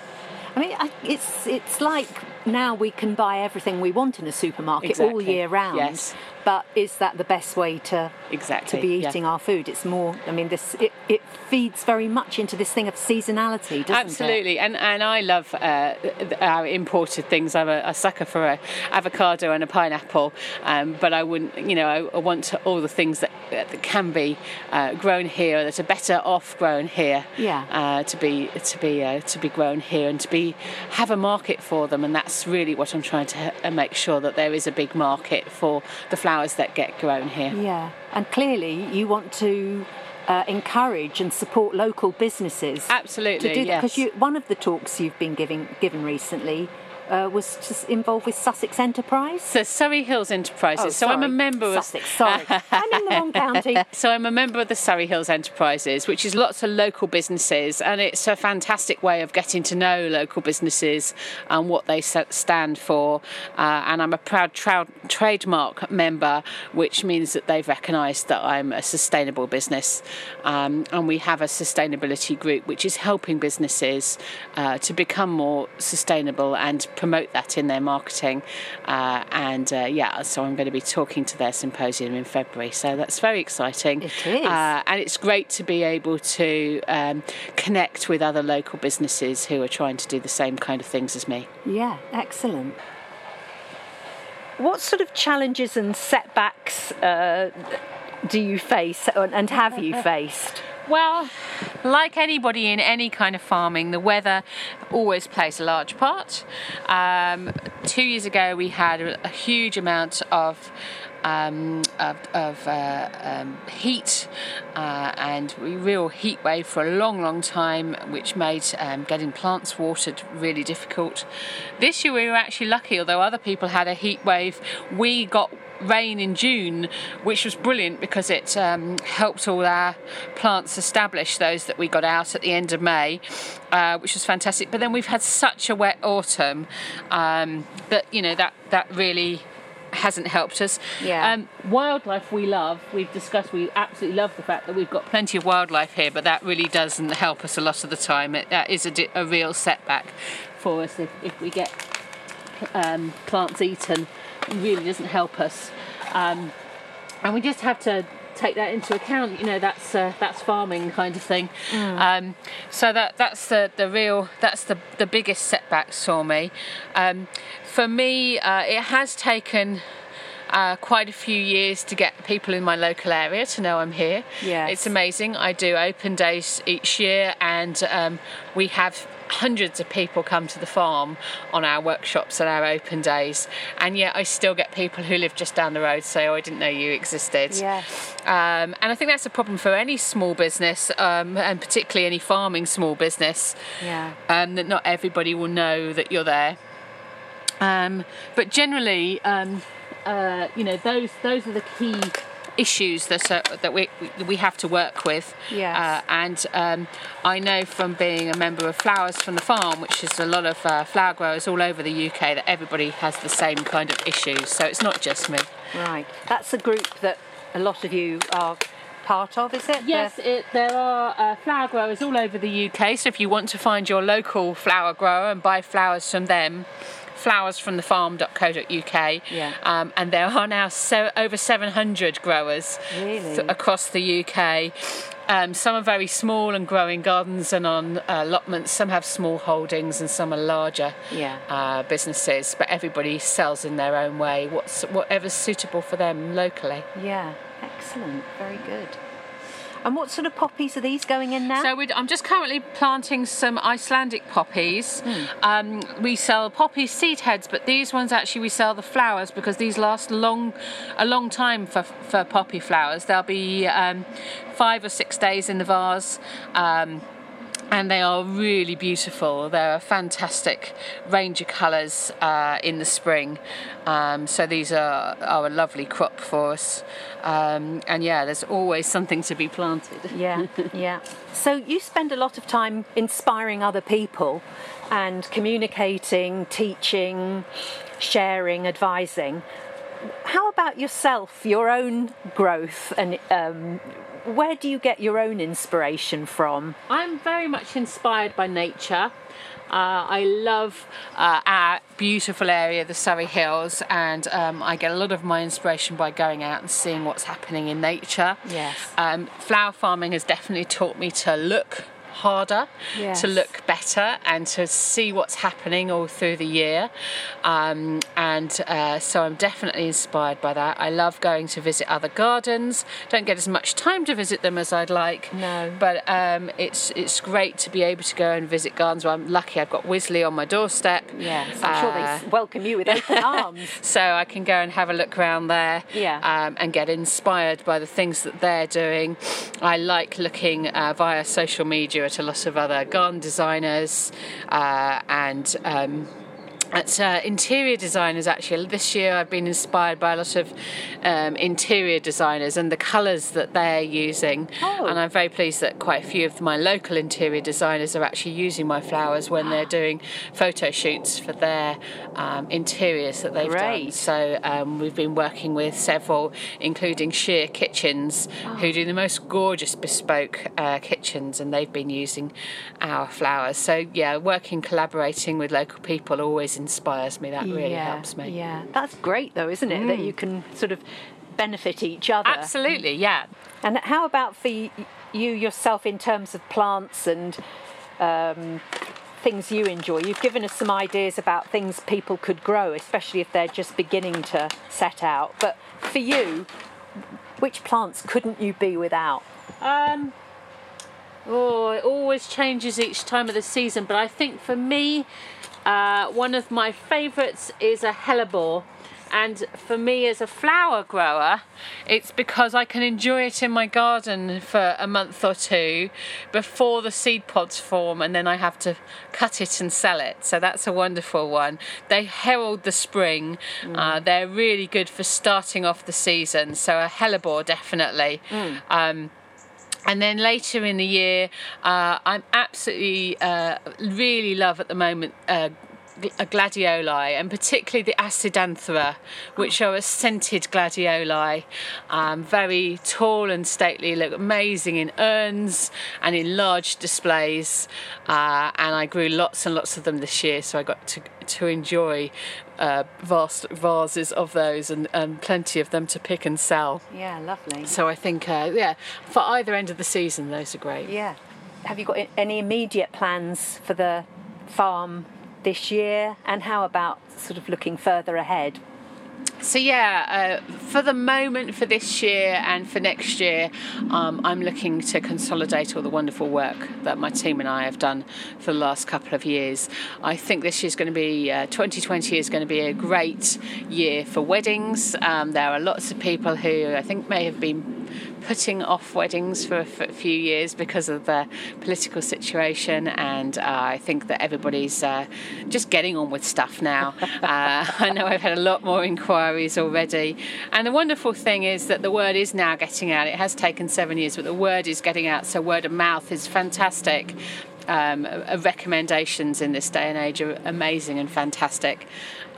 I mean, I, it's it's like now we can buy everything we want in a supermarket all year round. Yes. But is that the best way to exactly to be yeah. eating our food? It's more. I mean, this it, it feeds very much into this thing of seasonality, doesn't it? Absolutely, and and I love uh, our imported things. I'm a, a sucker for a avocado and a pineapple, um, but I wouldn't, you know, I, I want all the things that, that can be uh, grown here that are better off grown here. Yeah. Uh, to be to be uh, to be grown here and to be have a market for them, and that's really what I'm trying to uh, make sure that there is a big market for the flowers that get grown here. Yeah, and clearly you want to uh, encourage and support local businesses. Absolutely, To do that because yes. one of the talks you've been giving given recently uh, was just involved with Sussex Enterprise. So Surrey Hills Enterprises. Oh, so I'm a member Sussex. of Sorry, <laughs> I'm in the wrong county. So I'm a member of the Surrey Hills Enterprises, which is lots of local businesses, and it's a fantastic way of getting to know local businesses and what they stand for. Uh, and I'm a proud trou- trademark member, which means that they've recognised that I'm a sustainable business. Um, and we have a sustainability group which is helping businesses uh, to become more sustainable and promote that in their marketing. Uh, and uh, yeah, so I'm going to be talking to their symposium in February. So that's very exciting. It is. Uh, and it's great to be able to um, connect with other local businesses who are trying to do the same kind of things as me. Yeah, excellent. What sort of challenges and setbacks uh, do you face and and have you <laughs> faced? Well, like anybody in any kind of farming, the weather always plays a large part. Um, two years ago, we had a, a huge amount of um, of, of uh, um, heat uh, and real heat wave for a long, long time, which made um, getting plants watered really difficult. This year we were actually lucky, although other people had a heat wave, we got rain in June, which was brilliant because it um, helped all our plants establish those that we got out at the end of May, uh, which was fantastic. But then we've had such a wet autumn um, that you know that that really hasn't helped us. Yeah. Um, wildlife we love. We've discussed. We absolutely love the fact that we've got plenty of wildlife here, but that really doesn't help us a lot of the time. It, that is a, di- a real setback for us if, if we get um, plants eaten. Really doesn't help us, um, and we just have to take that into account. You know, that's uh, that's farming kind of thing. Um, so that that's the, the real that's the the biggest setbacks for me. Um, for me, uh, it has taken. Uh, quite a few years to get people in my local area to know I'm here. Yes. It's amazing. I do open days each year, and um, we have hundreds of people come to the farm on our workshops and our open days. And yet, I still get people who live just down the road say, "Oh, I didn't know you existed." Yes. Um, and I think that's a problem for any small business, um, and particularly any farming small business. Yeah. Um, that not everybody will know that you're there. Um, but generally, um, uh, you know, those those are the key issues that are, that we we have to work with. Yes. Uh, and um, I know from being a member of Flowers from the Farm, which is a lot of uh, flower growers all over the UK, that everybody has the same kind of issues. So it's not just me. Right. That's a group that a lot of you are part of, is it? Yes, it, there are uh, flower growers all over the UK. So if you want to find your local flower grower and buy flowers from them, flowersfromthefarm.co.uk. Yeah. Um, and there are now so, over 700 growers Really? th- across the UK. Um, some are very small and growing gardens and on uh, allotments. Some have small holdings and some are larger Yeah. uh, businesses. But everybody sells in their own way. What's whatever's suitable for them locally. Yeah. Excellent. Very good. And what sort of poppies are these going in now? So I'm just currently planting some Icelandic poppies. Um, we sell poppy seed heads, but these ones actually we sell the flowers because these last long, a long time for for poppy flowers. They'll be um, five or six days in the vase. Um, and they are really beautiful. They're a fantastic range of colours uh, in the spring. Um, so these are, are a lovely crop for us. Um, and yeah, there's always something to be planted. <laughs> Yeah, yeah. So you spend a lot of time inspiring other people and communicating, teaching, sharing, advising. How about yourself, your own growth, and um, where do you get your own inspiration from? I'm very much inspired by nature. Uh, I love uh, our beautiful area, the Surrey Hills, and um, I get a lot of my inspiration by going out and seeing what's happening in nature. Yes. Um, flower farming has definitely taught me to look harder, Yes. to look better, and to see what's happening all through the year. Um, and uh, so I'm definitely inspired by that. I love going to visit other gardens. Don't get as much time to visit them as I'd like. No. But um, it's it's great to be able to go and visit gardens. Well, I'm lucky. I've got Wisley on my doorstep. Yes, I'm sure Uh, they welcome you with open <laughs> arms. so I can go and have a look around there Yeah. um, and get inspired by the things that they're doing. I like looking uh, via social media at a lot of other garden designers uh, and. Um, at uh, interior designers, actually, this year I've been inspired by a lot of um, interior designers and the colours that they're using. Oh. And I'm very pleased that quite a few of my local interior designers are actually using my flowers when they're <gasps> doing photo shoots for their um, interiors that they've done. So um, we've been working with several, including Sheer Kitchens, who do the most gorgeous bespoke uh, kitchens, and they've been using our flowers. So yeah, working, collaborating with local people always inspires me. That really yeah, helps me. Mm. Yeah, that's great though, isn't it? That you can sort of benefit each other. Absolutely, yeah. And how about for you yourself in terms of plants and um, things you enjoy? You've given us some ideas about things people could grow, especially if they're just beginning to set out. But for you, which plants couldn't you be without? Um, Oh, it always changes each time of the season, but I think for me, uh, one of my favourites is a hellebore. And for me, as a flower grower, it's because I can enjoy it in my garden for a month or two before the seed pods form, and then I have to cut it and sell it. So that's a wonderful one. They herald the spring. Mm. Uh, they're really good for starting off the season. So a hellebore, definitely. Mm. Um, and then later in the year, uh, I'm absolutely uh, really love at the moment uh, gladioli and particularly the acidanthera which are a scented gladioli. Um, very tall and stately look amazing in urns and in large displays. Uh, and I grew lots and lots of them this year so I got to, to enjoy uh, vast vases of those and, and plenty of them to pick and sell. Yeah lovely. So I think uh, yeah for either end of the season those are great. Yeah. Have you got any immediate plans for the farm this year, and how about sort of looking further ahead? So yeah, uh, for the moment, for this year and for next year, um, I'm looking to consolidate all the wonderful work that my team and I have done for the last couple of years. I think this year is going to be uh, 2020 is going to be a great year for weddings. Um, there are lots of people who I think may have been putting off weddings for a few years because of the political situation, and uh, I think that everybody's uh, just getting on with stuff now. <laughs> uh, I know I've had a lot more inquiries already, and the wonderful thing is that the word is now getting out. It has taken seven years, but the word is getting out, so word of mouth is fantastic. Um, uh, recommendations in this day and age are amazing and fantastic.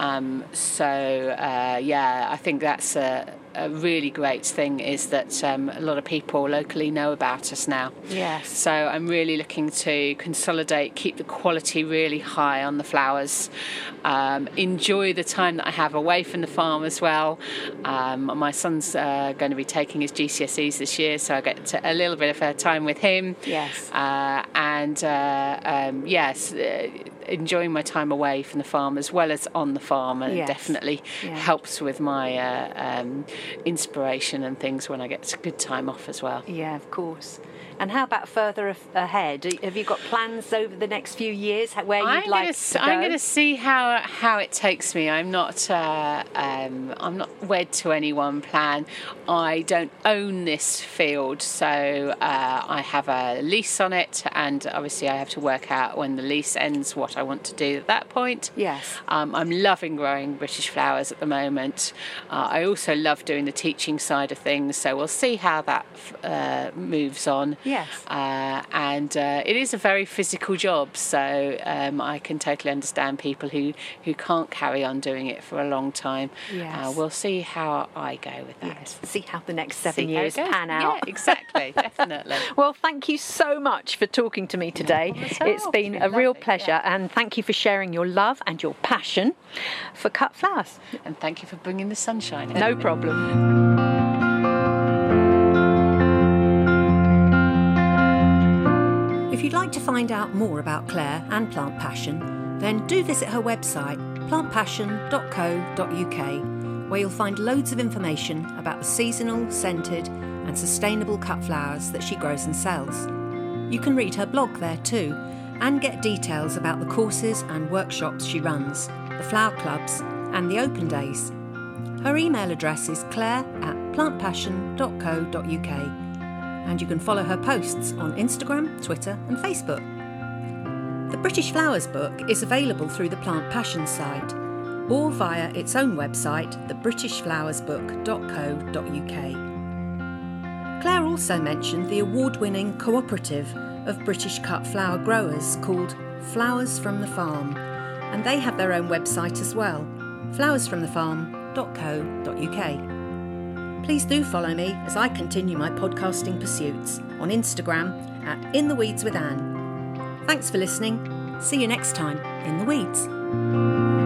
Um, so uh, yeah, I think that's a, a, really great thing is that um, a lot of people locally know about us now. Yes. So I'm really looking to consolidate, keep the quality really high on the flowers, um, enjoy the time that I have away from the farm as well. Um, my son's uh, going to be taking his GCSEs this year, so I get a little bit of time with him. Yes. Uh, and uh, um, yes, uh, enjoying my time away from the farm as well as on the farm, and yes. definitely yeah. helps with my uh, um, inspiration and things when I get a good time off as well. Yeah, of course. And how about further ahead? Have you got plans over the next few years where you'd I'm like gonna, to go? I'm going to see how how it takes me. I'm not uh, um, I'm not wed to any one plan. I don't own this field, so uh, I have a lease on it, and obviously I have to work out when the lease ends what I want to do at that point. Yes. Um, I'm loving growing British flowers at the moment. Uh, I also love doing the teaching side of things, so we'll see how that uh, moves on. Yes. Uh, and uh, it is a very physical job, so um, I can totally understand people who, who can't carry on doing it for a long time. Uh, yes. Uh, we'll see how I go with that. Yes. See how the next seven see years pan out. Yeah, exactly, <laughs> definitely. well, thank you so much for talking to me today. No it's been a real pleasure, yeah. and thank you for sharing your love and your passion for cut flowers. And thank you for bringing the sunshine. No problem. You'd like to find out more about Claire and Plant Passion, then do visit her website, plantpassion.co.uk, where you'll find loads of information about the seasonal, scented, and sustainable cut flowers that she grows and sells. You can read her blog there too, and get details about the courses and workshops she runs, the flower clubs, and the open days. Her email address is claire at plantpassion.co.uk and you can follow her posts on Instagram, Twitter, and Facebook. The British Flowers book is available through the Plant Passion site or via its own website, thebritishflowersbook.co.uk. Claire also mentioned the award winning cooperative of British cut flower growers called Flowers from the Farm, and they have their own website as well flowersfromthefarm.co.uk. Please do follow me as I continue my podcasting pursuits on Instagram at In the Weeds with Anne. Thanks for listening. See you next time in the Weeds.